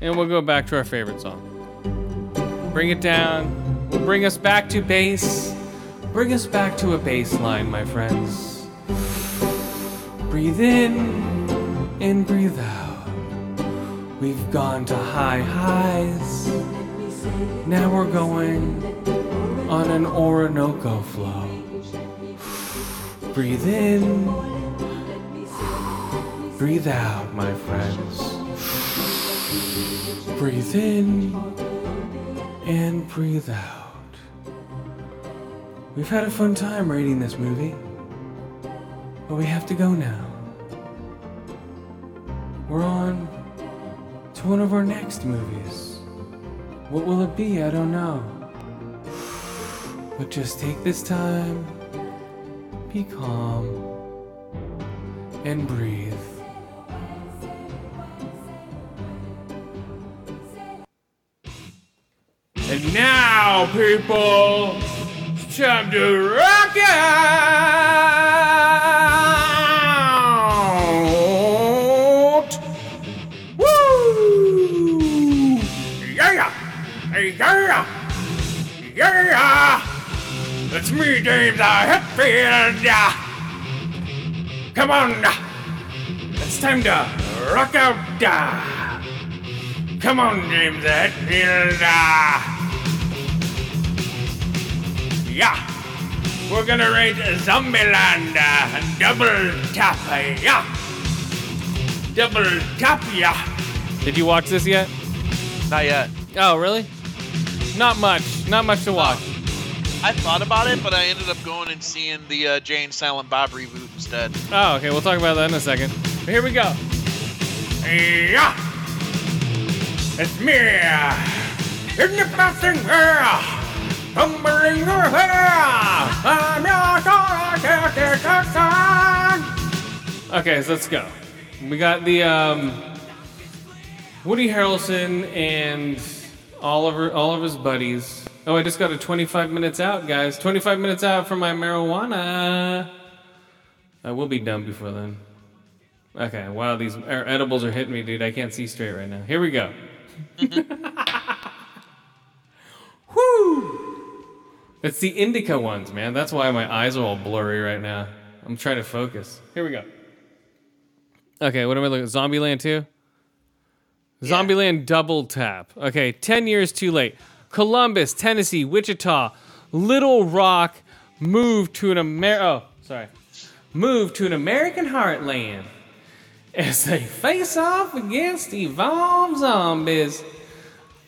And we'll go back to our favorite song. Bring it down. Bring us back to bass. Bring us back to a bass line, my friends. Breathe in and breathe out. We've gone to high highs. Now we're going on an Orinoco flow. Breathe in, breathe out, my friends. Breathe in and breathe out. We've had a fun time rating this movie, but we have to go now. We're on to one of our next movies. What will it be? I don't know. But just take this time, be calm, and breathe. And now, people, it's time to rock out! It's me, James the Hetfield! Come on! It's time to rock out! Come on, James Hetfield! Yeah! We're gonna rate Zombieland double tap, yeah! Double tap, yeah! Did you watch this yet? Not yet. Oh, really? Not much. Not much to watch. I thought about it, but I ended up going and seeing the uh, Jay and Silent Bob reboot instead. Oh, okay. We'll talk about that in a second. But here we go. Yeah! It's me! In the passing here! Tumbling your hair! I'm your son! Okay, so let's go. We got the um, Woody Harrelson and Oliver, all of his buddies. Oh, I just got a 25 minutes out, guys. 25 minutes out for my marijuana. I will be done before then. Okay, wow, these er- edibles are hitting me, dude. I can't see straight right now. Here we go. <laughs> Whoo! It's the indica ones, man. That's why my eyes are all blurry right now. I'm trying to focus. Here we go. Okay, what am I looking at? Zombieland 2? Zombieland Double Tap. Okay, 10 years too late. Columbus, Tallahassee, Wichita, Little Rock moved to an Amer Oh, sorry. Moved to an American heartland as they face off against evolved zombies.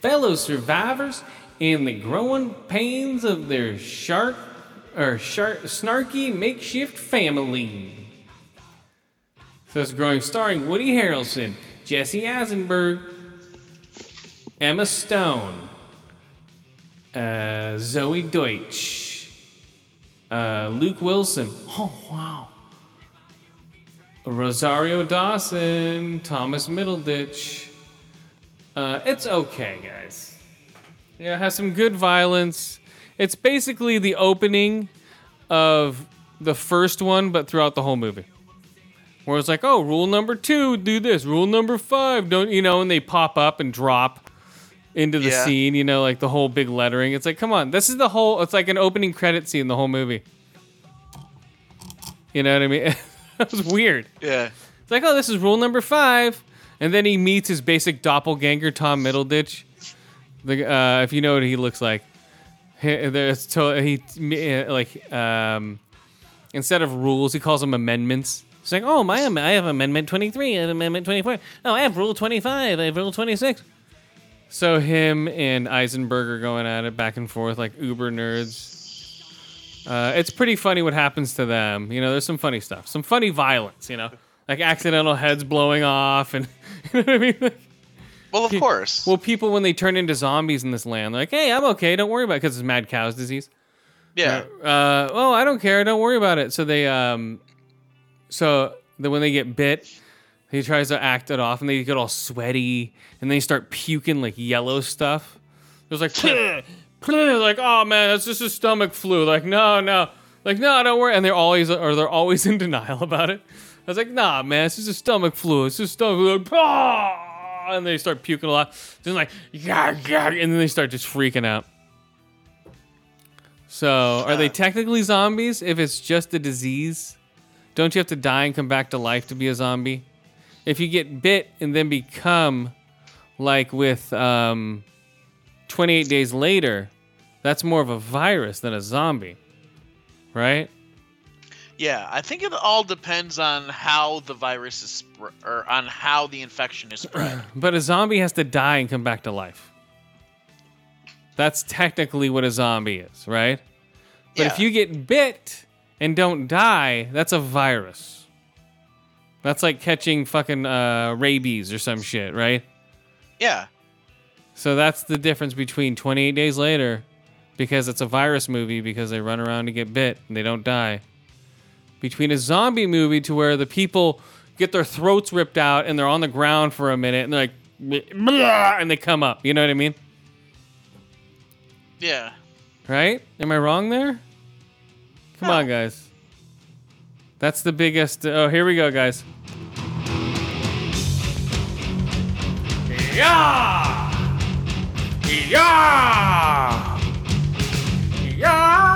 Fellow survivors in the growing pains of their shark or shark, snarky makeshift family. So it's growing, starring Woody Harrelson, Jesse Eisenberg, Emma Stone, uh, Zoey Deutch, uh, Luke Wilson. Oh wow. Rosario Dawson, Thomas Middleditch. Uh, it's okay, guys. Yeah, it has some good violence. It's basically the opening of the first one, but throughout the whole movie. Where it's like, oh, rule number two, do this. Rule number five, don't you know? And they pop up and drop into the Yeah. scene, you know, like the whole big lettering. It's like, come on, this is the whole. It's like an opening credit scene, the whole movie. You know what I mean? <laughs> that was weird. Yeah. It's like, oh, this is rule number five, and then he meets his basic doppelganger, Tom Middleditch. The uh, if you know what he looks like, he, there's to, he uh, like um, instead of rules, he calls them amendments. It's like, oh, my, I have amendment 23, I have amendment 24. Oh, I have rule 25, I have rule 26. So him and Eisenberg are going at it back and forth like uber nerds. Uh, it's pretty funny what happens to them. You know, there's some funny stuff, some funny violence. You know, like accidental heads blowing off, and <laughs> you know what I mean. Like, Well, of course. well, people when they turn into zombies in this land, they're like, "Hey, I'm okay. Don't worry about it," because it's mad cow's disease. yeah. Uh, oh, I don't care. Don't worry about it. So they, um, so that when they get bit, he tries to act it off, and they get all sweaty, and they start puking like yellow stuff. It was like, like, oh man, that's just a stomach flu. Like, no, no, like, no, don't worry. And they're always, or they're always <laughs> in denial about it. I was like, nah, man, it's just a stomach flu. It's just stomach flu. Like, and they start puking a lot. Just like, yeah, yeah, and then they start just freaking out. So, are they technically zombies if it's just a disease? Don't you have to die and come back to life to be a zombie? If you get bit and then become like with um, 28 days later, that's more of a virus than a zombie, right? Yeah, I think it all depends on how the virus is spread, or on how the infection is spread. <clears throat> But a zombie has to die and come back to life. That's technically what a zombie is, right? But if you get bit and don't die, that's a virus. That's like catching fucking uh, rabies or some shit, right? yeah, So that's the difference between 28 Days Later, because it's a virus movie because they run around and get bit and they don't die, between a zombie movie to where the people get their throats ripped out and they're on the ground for a minute and they're like, "Blah," and they come up. You know what I mean? yeah. Right? Am I wrong there? Come on, guys. That's the biggest. Uh, oh, here we go, guys. Yeah! Yeah! Yeah!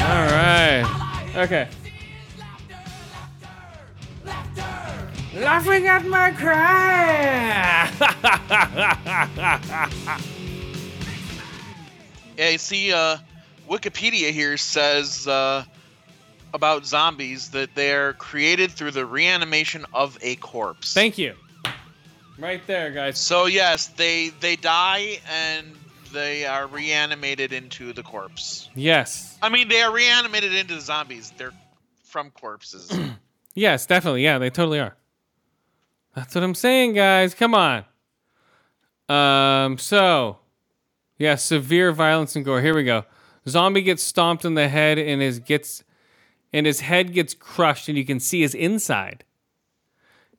All right. Okay. Laughing at my cry. Yeah, you see, uh, Wikipedia here says uh, about zombies that they're created through the reanimation of a corpse. Thank you. Right there, guys. So yes, they they die and they are reanimated into the corpse. Yes. I mean, they are reanimated into the zombies. They're from corpses. <clears throat> Yes, definitely. Yeah, they totally are. That's what I'm saying, guys. Come on. Um, so yeah, severe violence and gore. Here we go. Zombie gets stomped in the head and his gets and his head gets crushed and you can see his inside.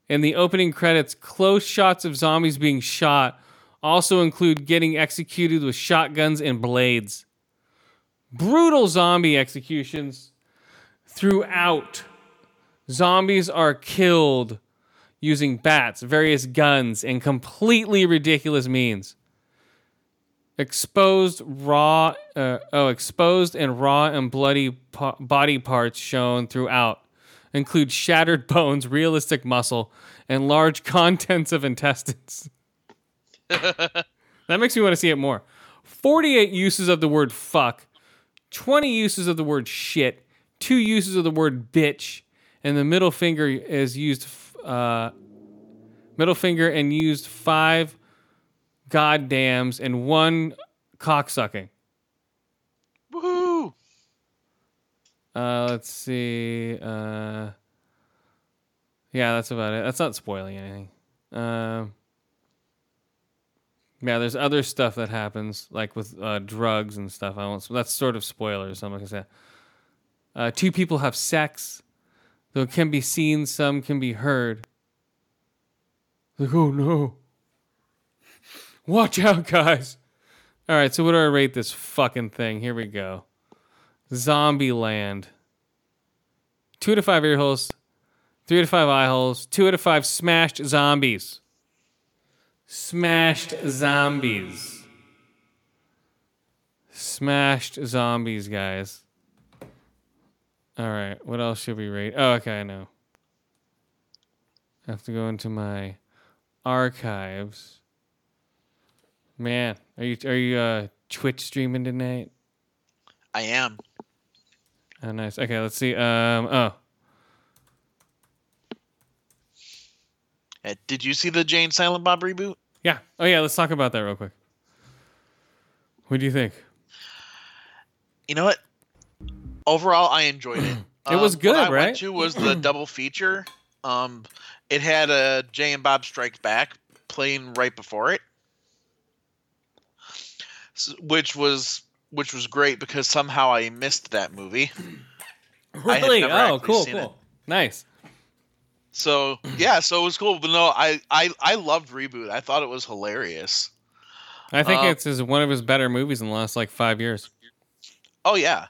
In the opening credits, close shots of zombies being shot also include getting executed with shotguns and blades. Brutal zombie executions throughout. Zombies are killed using bats, various guns, and completely ridiculous means. Exposed raw, uh, oh, exposed and raw and bloody po- body parts shown throughout include shattered <laughs> bones, realistic muscle, and large <laughs> contents of intestines. <laughs> that makes me want to see it more. 48 uses of the word fuck, 20 uses of the word shit, two uses of the word bitch, and the middle finger is used, uh, middle finger and used five goddams and one cocksucking. Woohoo! Uh, let's see. Uh, yeah, that's about it. That's not spoiling anything. Um, yeah, there's other stuff that happens, like with uh, drugs and stuff. I won't. That's sort of spoilers. I'm not gonna say. Uh, two people have sex, though it can be seen, some can be heard. Like, oh no! Watch out, guys! All right, so what do I rate this fucking thing? Here we go. Zombie Land. Two to five ear holes, three to five eye holes, two of five smashed zombies. Smashed zombies. Smashed zombies, guys. All right, what else should we rate? Oh, okay, I know. I have to go into my archives. Man, are you are you uh Twitch streaming tonight? I am. Oh, nice. Okay, let's see. Um, oh, Uh, did you see the Jay and Silent Bob reboot? yeah. Oh, yeah. Let's talk about that real quick. What do you think? You know what? Overall, I enjoyed it. <clears throat> It was Um, good, what I right? Went to was the <clears throat> double feature. Um, it had a Jay and Bob Strike Back playing right before it, which was which was great because somehow I missed that movie. <clears throat> Really? Oh, cool, cool. it. Nice. So yeah, so it was cool. But no, I I I loved reboot. I thought it was hilarious. I think Uh, it's his, one of his better movies in the last like five years. Oh yeah.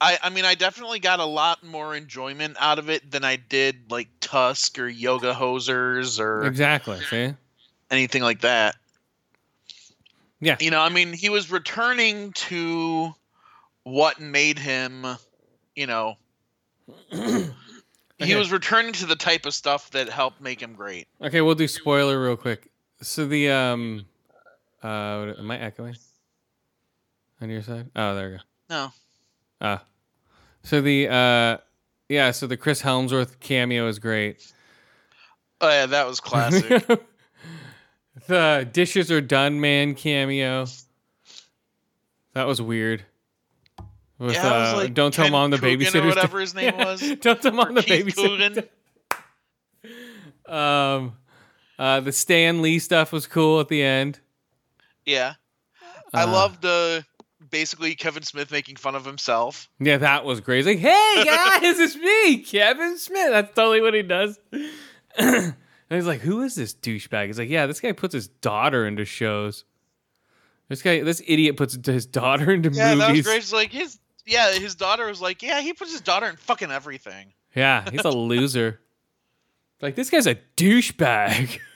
I, I mean I definitely got a lot more enjoyment out of it than I did like Tusk or Yoga Hosers or Exactly. See? anything like that. Yeah. You know, I mean, he was returning to what made him, you know, <clears throat> he was returning to the type of stuff that helped make him great. Okay, we'll do spoiler real quick. So the um, uh, am I echoing on your side? Oh, there we go. No. Ah, so the uh, yeah, so the Chris Hemsworth cameo is great. Oh yeah, that was classic. <laughs> the dishes are done man cameo. That was weird. With, Yeah, it was uh, like don't tell mom the Coogan babysitter's whatever his name <laughs> was. don't tell mom Or the Keith Coogan. <laughs> Um, uh, the Stan Lee stuff was cool at the end. Yeah. I Uh, loved uh basically Kevin Smith making fun of himself. Yeah, that was crazy. Like, hey <laughs> guys, it's me, Kevin Smith. That's totally what he does. <clears throat> and he's like, who is this douchebag? He's like, yeah, this guy puts his daughter into shows. This guy, this idiot puts his daughter into Yeah, that was movies. great. It's like his yeah, his daughter was like, yeah, he puts his daughter in fucking everything. Yeah, he's a loser. <laughs> like this guy's a douchebag. <laughs>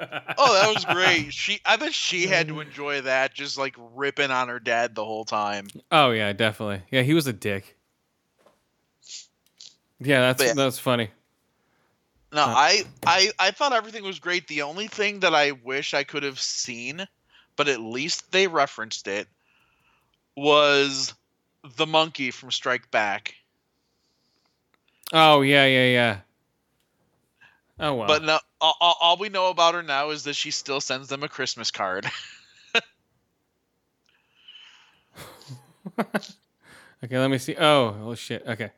Oh, that was great. <laughs> She, I bet she had to enjoy that, just like ripping on her dad the whole time. Oh yeah, definitely. Yeah, he was a dick. Yeah, that's But that's funny. No, I, I, I thought everything was great. The only thing that I wish I could have seen, but at least they referenced it, was the monkey from Strike Back. Oh yeah, yeah, yeah. Oh wow. But no, all, all- all we know about her now is that she still sends them a Christmas card. <laughs> Okay, let me see. Oh, oh shit. Okay.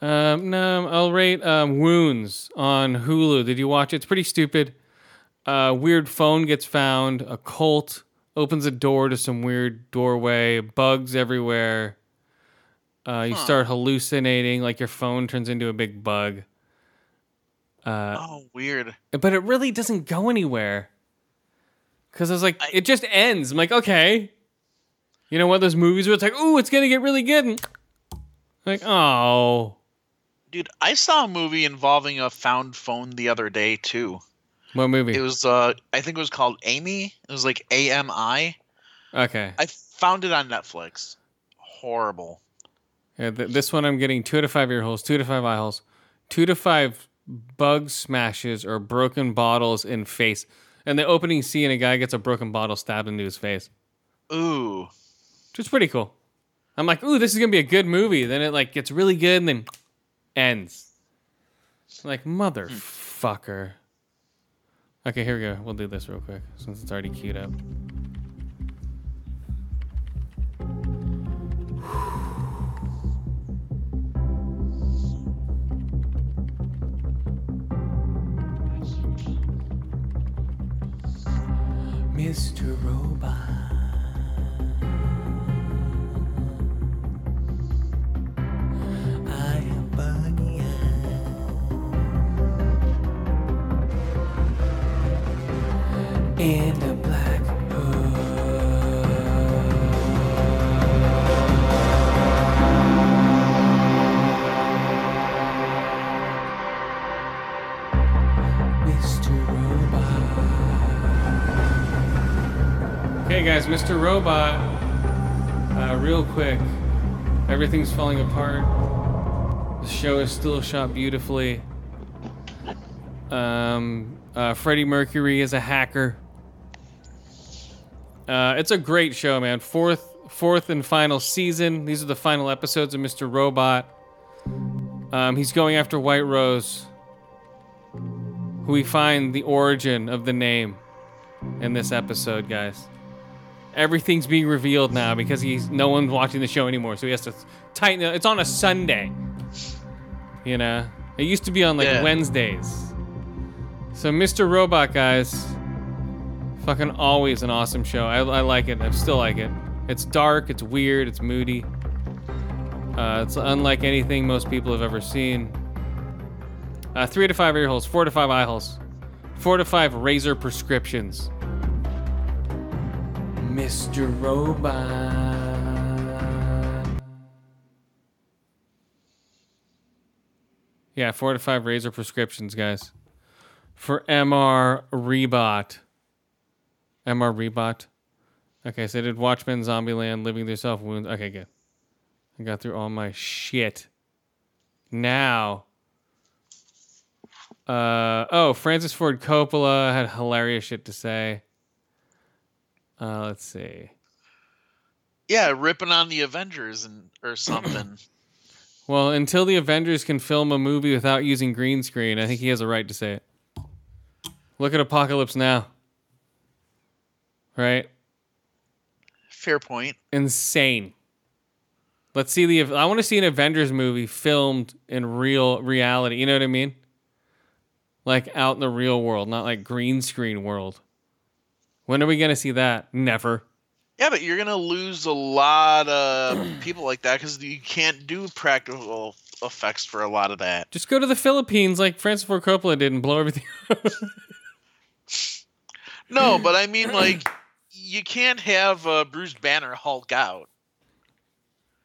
Um, no, I'll rate um, Wounds on Hulu. Did you watch it? It's pretty stupid. Uh, weird phone gets found. A cult opens a door to some weird doorway. Bugs everywhere. Uh, you Huh. start hallucinating, like your phone turns into a big bug. Uh, oh, weird. but it really doesn't go anywhere. Cause I was like, it just ends. I'm like, okay. You know, one of those movies where it's like, ooh, it's gonna get really good. And like, oh, Dude, I saw a movie involving a found phone the other day too. what movie? It was uh I think it was called Amy. It was like A M I. okay. I found it on Netflix. Horrible. Yeah, th- this one I'm getting two to five ear holes, two to five eye holes, two to five bug smashes or broken bottles in face. And the opening scene, a guy gets a broken bottle stabbed into his face. Ooh. Which is pretty cool. I'm like, ooh, this is gonna be a good movie. Then it like gets really good and then ends. Like motherfucker. Okay, here we go. We'll do this real quick since it's already queued up. Mr. Robot. And a guys, Mr. Robot. Uh, real quick, everything's falling apart. The show is still shot beautifully. Um, uh, Freddie Mercury is a hacker. Uh, it's a great show, man. Fourth, fourth and final season. These are the final episodes of Mr. Robot. Um, he's going after White Rose, who we find the origin of the name in this episode, guys. Everything's being revealed now because he's no one's watching the show anymore, so he has to tighten it. It's on a Sunday. You know, it used to be on like Yeah. Wednesdays. So, Mr. Robot, guys, fucking always an awesome show. I, I like it. I still like it. It's dark, it's weird, it's moody. Uh, it's unlike anything most people have ever seen. Uh, three to five ear holes, four to five eye holes, four to five razor prescriptions. Mr. Robot. Yeah, four to five razor prescriptions, guys. For MR Rebot. MR Rebot. Okay, so I did Watchmen, Zombieland, Living Through Self Wounds. Okay, good. I got through all my shit. Now. Uh oh, Francis Ford Coppola had hilarious shit to say. Uh, let's see. Yeah, ripping on the Avengers and or <clears throat> something. Well, until the Avengers can film a movie without using green screen, I think he has a right to say it. Look at Apocalypse Now. Right? Fair point. Insane. Let's see the. I want to see an Avengers movie filmed in real reality. You know what I mean? Like out in the real world, not like green screen world. When are we gonna see that? Never. Yeah, but you're gonna lose a lot of <clears throat> people like that because you can't do practical effects for a lot of that. Just go to the Philippines like Francis Ford Coppola did and blow everything. <laughs> up. No, but I mean, like, you can't have uh, Bruce Banner Hulk out.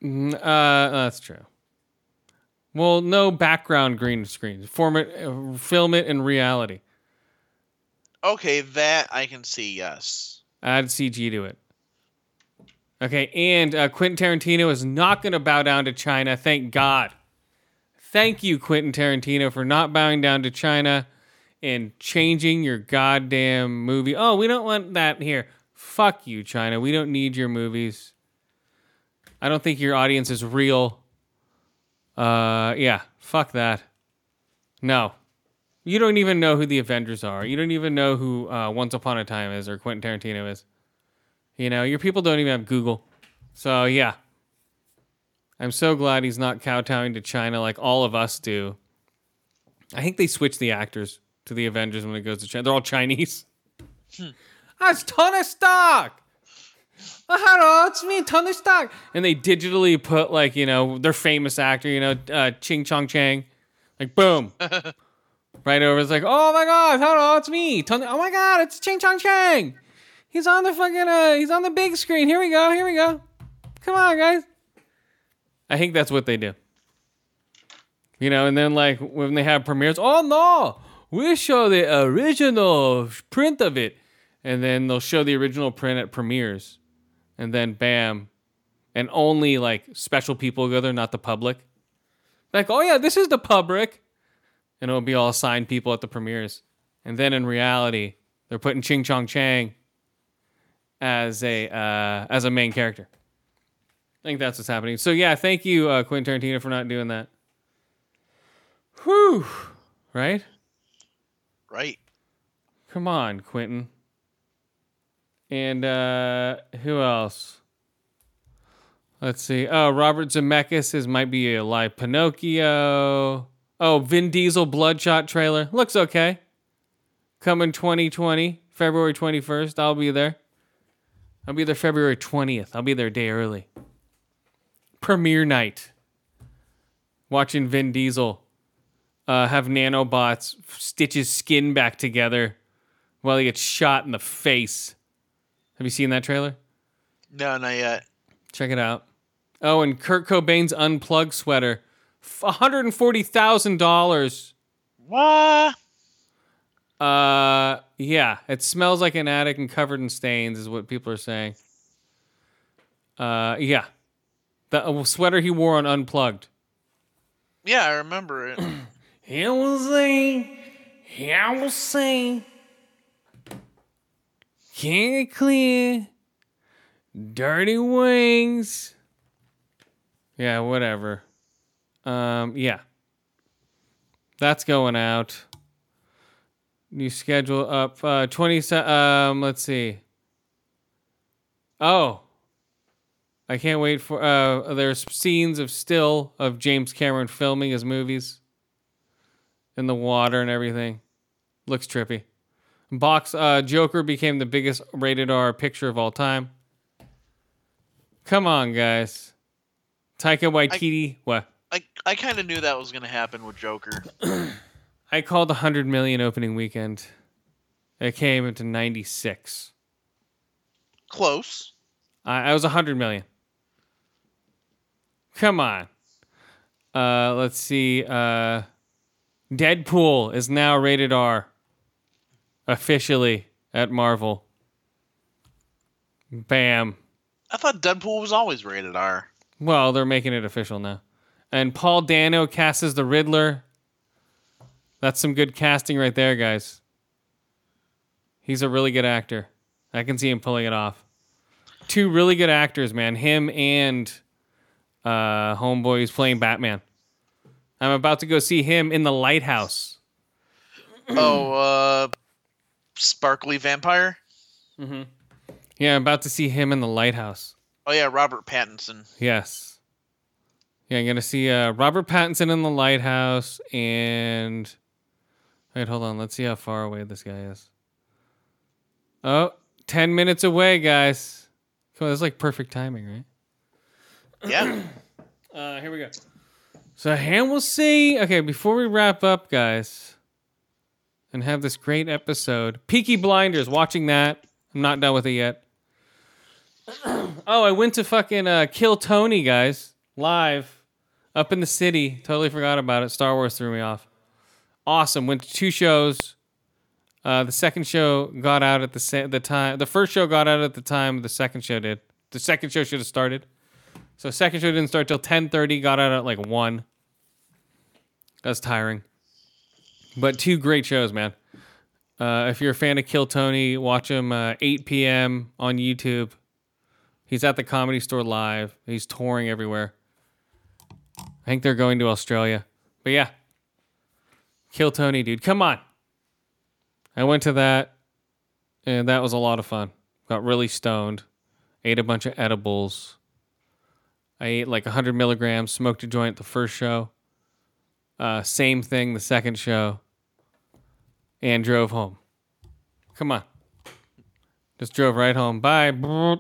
Mm, uh, that's true. Well, no background green screen. Form it, uh, film it in reality. Okay, that I can see. Yes. Add CG to it. Okay, and uh, Quentin Tarantino is not going to bow down to China. Thank God. Thank you, Quentin Tarantino, for not bowing down to China and changing your goddamn movie. Oh, we don't want that here. Fuck you, China. We don't need your movies. I don't think your audience is real. Uh, yeah, fuck that. No. You don't even know who the Avengers are. You don't even know who uh, Once Upon a Time is or Quentin Tarantino is. You know, your people don't even have Google. So, yeah. I'm so glad he's not kowtowing to China like all of us do. I think they switch the actors to the Avengers when it goes to China. They're all Chinese. That's Tony Stark. Oh, hello, it's me, Tony Stark. And they digitally put like you know their famous actor, you know, uh, Ching Chong Chang, like boom, <laughs> right over. It's like, oh my god, hello, it's me, Tony. Oh my god, it's Ching Chong Chang. He's on the fucking, uh, he's on the big screen. Here we go, here we go. Come on, guys. I think that's what they do. You know, and then like when they have premieres, oh no, we show the original print of it, and then they'll show the original print at premieres, and then bam, and only like special people go there, not the public. Like, oh yeah, this is the public, and it'll be all signed people at the premieres, and then in reality, they're putting Ching Chong Chang as a uh, as a main character. I think that's what's happening. So yeah, thank you, uh, Quentin Tarantino, for not doing that. Whew. Right? Right. Come on, Quentin. And uh who else? Let's see. Oh, Robert Zemeckis is might be a live Pinocchio. Oh, Vin Diesel Bloodshot trailer. Looks okay. Coming 2020, February 21st. I'll be there. I'll be there February 20th. I'll be there a day early. Premiere night. Watching Vin Diesel uh, have nanobots stitch his skin back together while he gets shot in the face. Have you seen that trailer? No, not yet. Check it out. Oh, and Kurt Cobain's unplugged sweater, one hundred and forty thousand dollars. What? Uh, yeah, it smells like an attic and covered in stains, is what people are saying. Uh, yeah, the uh, sweater he wore on Unplugged. Yeah, I remember it. <clears throat> Here was a, here was say, can't get clear, dirty wings. Yeah, whatever. Um, yeah, that's going out. New schedule up. Uh, twenty. Um, let's see. Oh, I can't wait for. Uh, there's scenes of still of James Cameron filming his movies in the water and everything. Looks trippy. Box uh, Joker became the biggest rated R picture of all time. Come on, guys. Taika Waititi. what? I I kind of knew that was gonna happen with Joker. <clears throat> I called 100 million opening weekend. It came into 96. Close. I, I was 100 million. Come on. Uh, let's see. Uh, Deadpool is now rated R officially at Marvel. Bam. I thought Deadpool was always rated R. Well, they're making it official now. And Paul Dano casts as the Riddler. That's some good casting right there, guys. He's a really good actor. I can see him pulling it off. Two really good actors, man. Him and uh, Homeboy who's playing Batman. I'm about to go see him in the Lighthouse. <clears throat> oh, uh, Sparkly Vampire. Mm-hmm. Yeah, I'm about to see him in the Lighthouse. Oh yeah, Robert Pattinson. Yes. Yeah, I'm gonna see uh, Robert Pattinson in the lighthouse and wait, hold on. Let's see how far away this guy is. Oh, 10 minutes away, guys. Come on, that's like perfect timing, right? Yeah. <clears throat> Uh, here we go. So, and we'll see. Okay, before we wrap up, guys, and have this great episode, Peaky Blinders. Watching that. I'm not done with it yet. <clears throat> oh, I went to fucking uh, Kill Tony, guys, live up in the city. Totally forgot about it. Star Wars threw me off. Awesome. Went to two shows. Uh, the second show got out at the sa- the time. The first show got out at the time the second show did. The second show should have started. So second show didn't start till ten thirty. Got out at like one. That's tiring. But two great shows, man. Uh, if you're a fan of Kill Tony, watch him uh, 8 p.m. on YouTube. He's at the Comedy Store live. He's touring everywhere. I think they're going to Australia. But yeah, Kill Tony, dude. Come on. I went to that, and that was a lot of fun. Got really stoned. Ate a bunch of edibles. I ate like 100 milligrams, smoked a joint the first show. Uh, same thing the second show. And drove home. Come on. Just drove right home. Bye.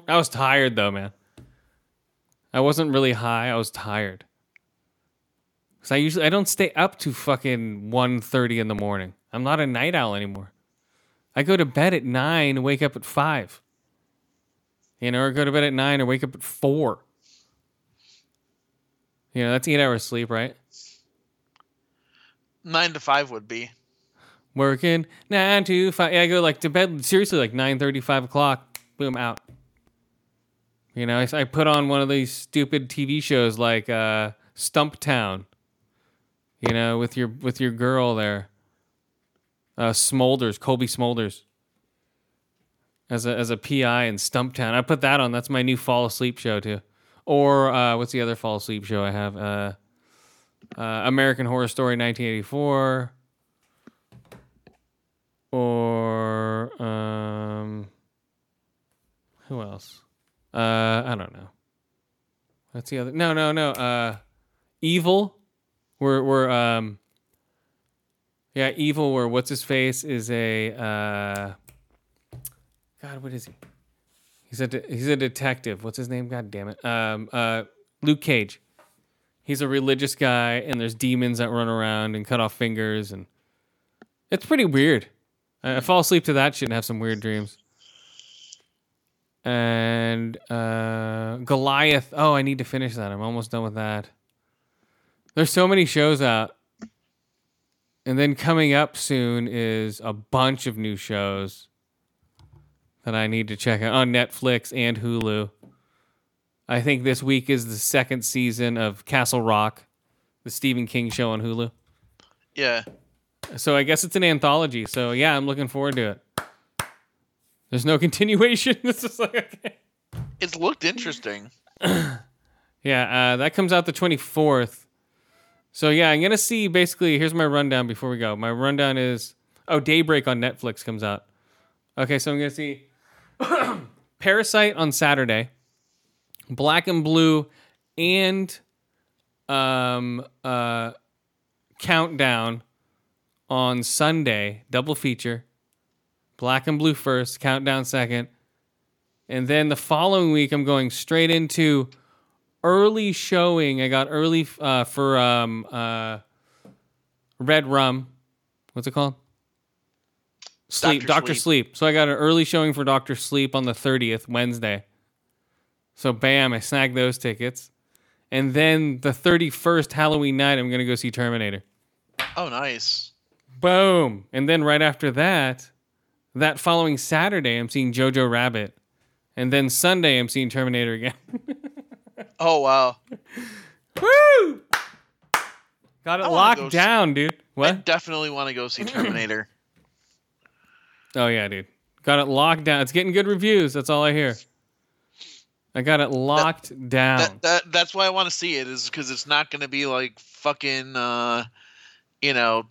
I was tired though, man. I wasn't really high. I was tired. Cause I usually I don't stay up to fucking 1.30 in the morning. I'm not a night owl anymore. I go to bed at nine and wake up at five. You know, or go to bed at nine or wake up at four. You know, that's eight hours sleep, right? Nine to five would be. Working nine to five. Yeah, I go like to bed seriously like nine thirty, five o'clock. Boom, out. You know, I, I put on one of these stupid TV shows like uh, Stumptown. You know, with your with your girl there, uh, Smulders, Cobie Smulders, as a as a PI in Stumptown. I put that on. That's my new fall asleep show too. Or uh, what's the other fall asleep show I have? Uh, uh, American Horror Story 1984 or um who else uh i don't know what's the other no no no uh evil we're we're um yeah evil where what's his face is a uh god what is he he's a de- he's a detective what's his name god damn it um uh luke cage he's a religious guy and there's demons that run around and cut off fingers and it's pretty weird I I fall asleep to that shit and have some weird dreams. And uh, Goliath. Oh, I need to finish that. I'm almost done with that. There's so many shows out. And then coming up soon is a bunch of new shows that I need to check out on Netflix and Hulu. I think this week is the second season of Castle Rock, the Stephen King show on Hulu. Yeah. So I guess it's an anthology. So yeah, I'm looking forward to it. There's no <laughs> continuation. <laughs> it's is like okay. It looked interesting. <clears throat> Yeah, uh, that comes out the 24th. So yeah, I'm gonna see. Basically, here's my rundown before we go. My rundown is oh, Daybreak on Netflix comes out. Okay, so I'm gonna see <coughs> Parasite on Saturday, Black and Blue, and um uh Countdown on Sunday, double feature. Black and Blue first, Countdown second. And then the following week, I'm going straight into early showing. I got early uh, for um, uh, Red Rum. What's it called? Sleep. Dr. Sleep. Sleep. So I got an early showing for Doctor Sleep on the 30th, Wednesday. So bam, I snagged those tickets. And then the 31st Halloween night, I'm going to go see Terminator. Oh, nice. Boom. And then right after that, that following Saturday, I'm seeing Jojo Rabbit. And then Sunday, I'm seeing Terminator again. <laughs> Oh wow. Woo! Got it locked go down, dude. What? I definitely want to go see <clears throat> Terminator. Oh, yeah, dude. Got it locked down. It's getting good reviews. That's all I hear. I got it locked down. that, that that's why I want to see it is because it's not going to be like fucking uh, you know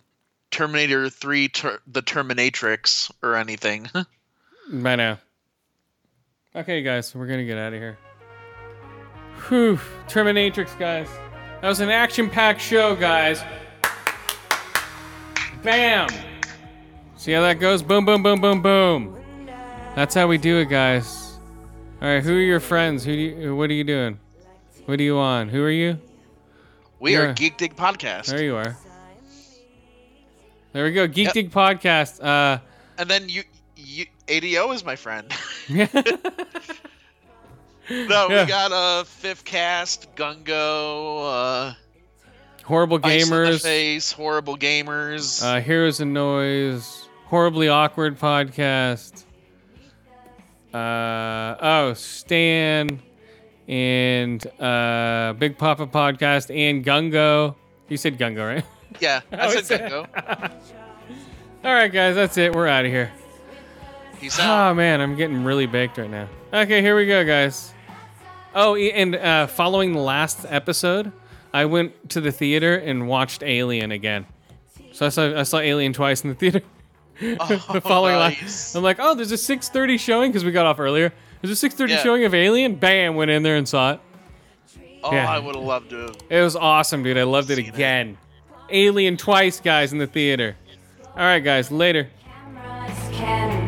Terminator Three, ter- the Terminatrix or anything. <laughs> By now. Okay, guys, we're gonna get out of here. Whew, Terminatrix, guys. That was an action-packed show, guys. Bam. See how that goes? Boom, boom, boom, boom, boom. That's how we do it, guys. All right, who are your friends? Who do you? What are you doing? What are you on? Who are you? we Yeah. are Geek Dig Podcast, There you are. There we go. Geek Yep. Dig Podcast. Uh, and then you, you ADO is my friend. <laughs> <laughs> no, Yeah. we got uh Fifth Cast, Gungo, uh, horrible Ice in the gamers. Face, Horrible Gamers. uh, Heroes and Noise, Horribly Awkward podcast. Uh, oh, Stan and uh, Big Papa podcast and Gungo. You said Gungo, right? yeah, I <laughs> oh, said Gungo. <laughs> All right, guys, that's it. We're out of here. Peace out. Oh man, I'm getting really baked right now. Okay, here we go, guys. Oh, e- and uh, following the last episode, I went to the theater and watched Alien again. So I saw I saw Alien twice in the theater. <laughs> the following la- nice. I'm like, oh, there's a 6:30 showing because we got off earlier. There's a 6:30 Yeah. showing of Alien. Bam, went in there and saw it. Oh, yeah. I would have loved to. It was awesome, dude. I loved it Seen it. again. Alien twice, guys, in the theater. All right, guys, later. Cameras cannot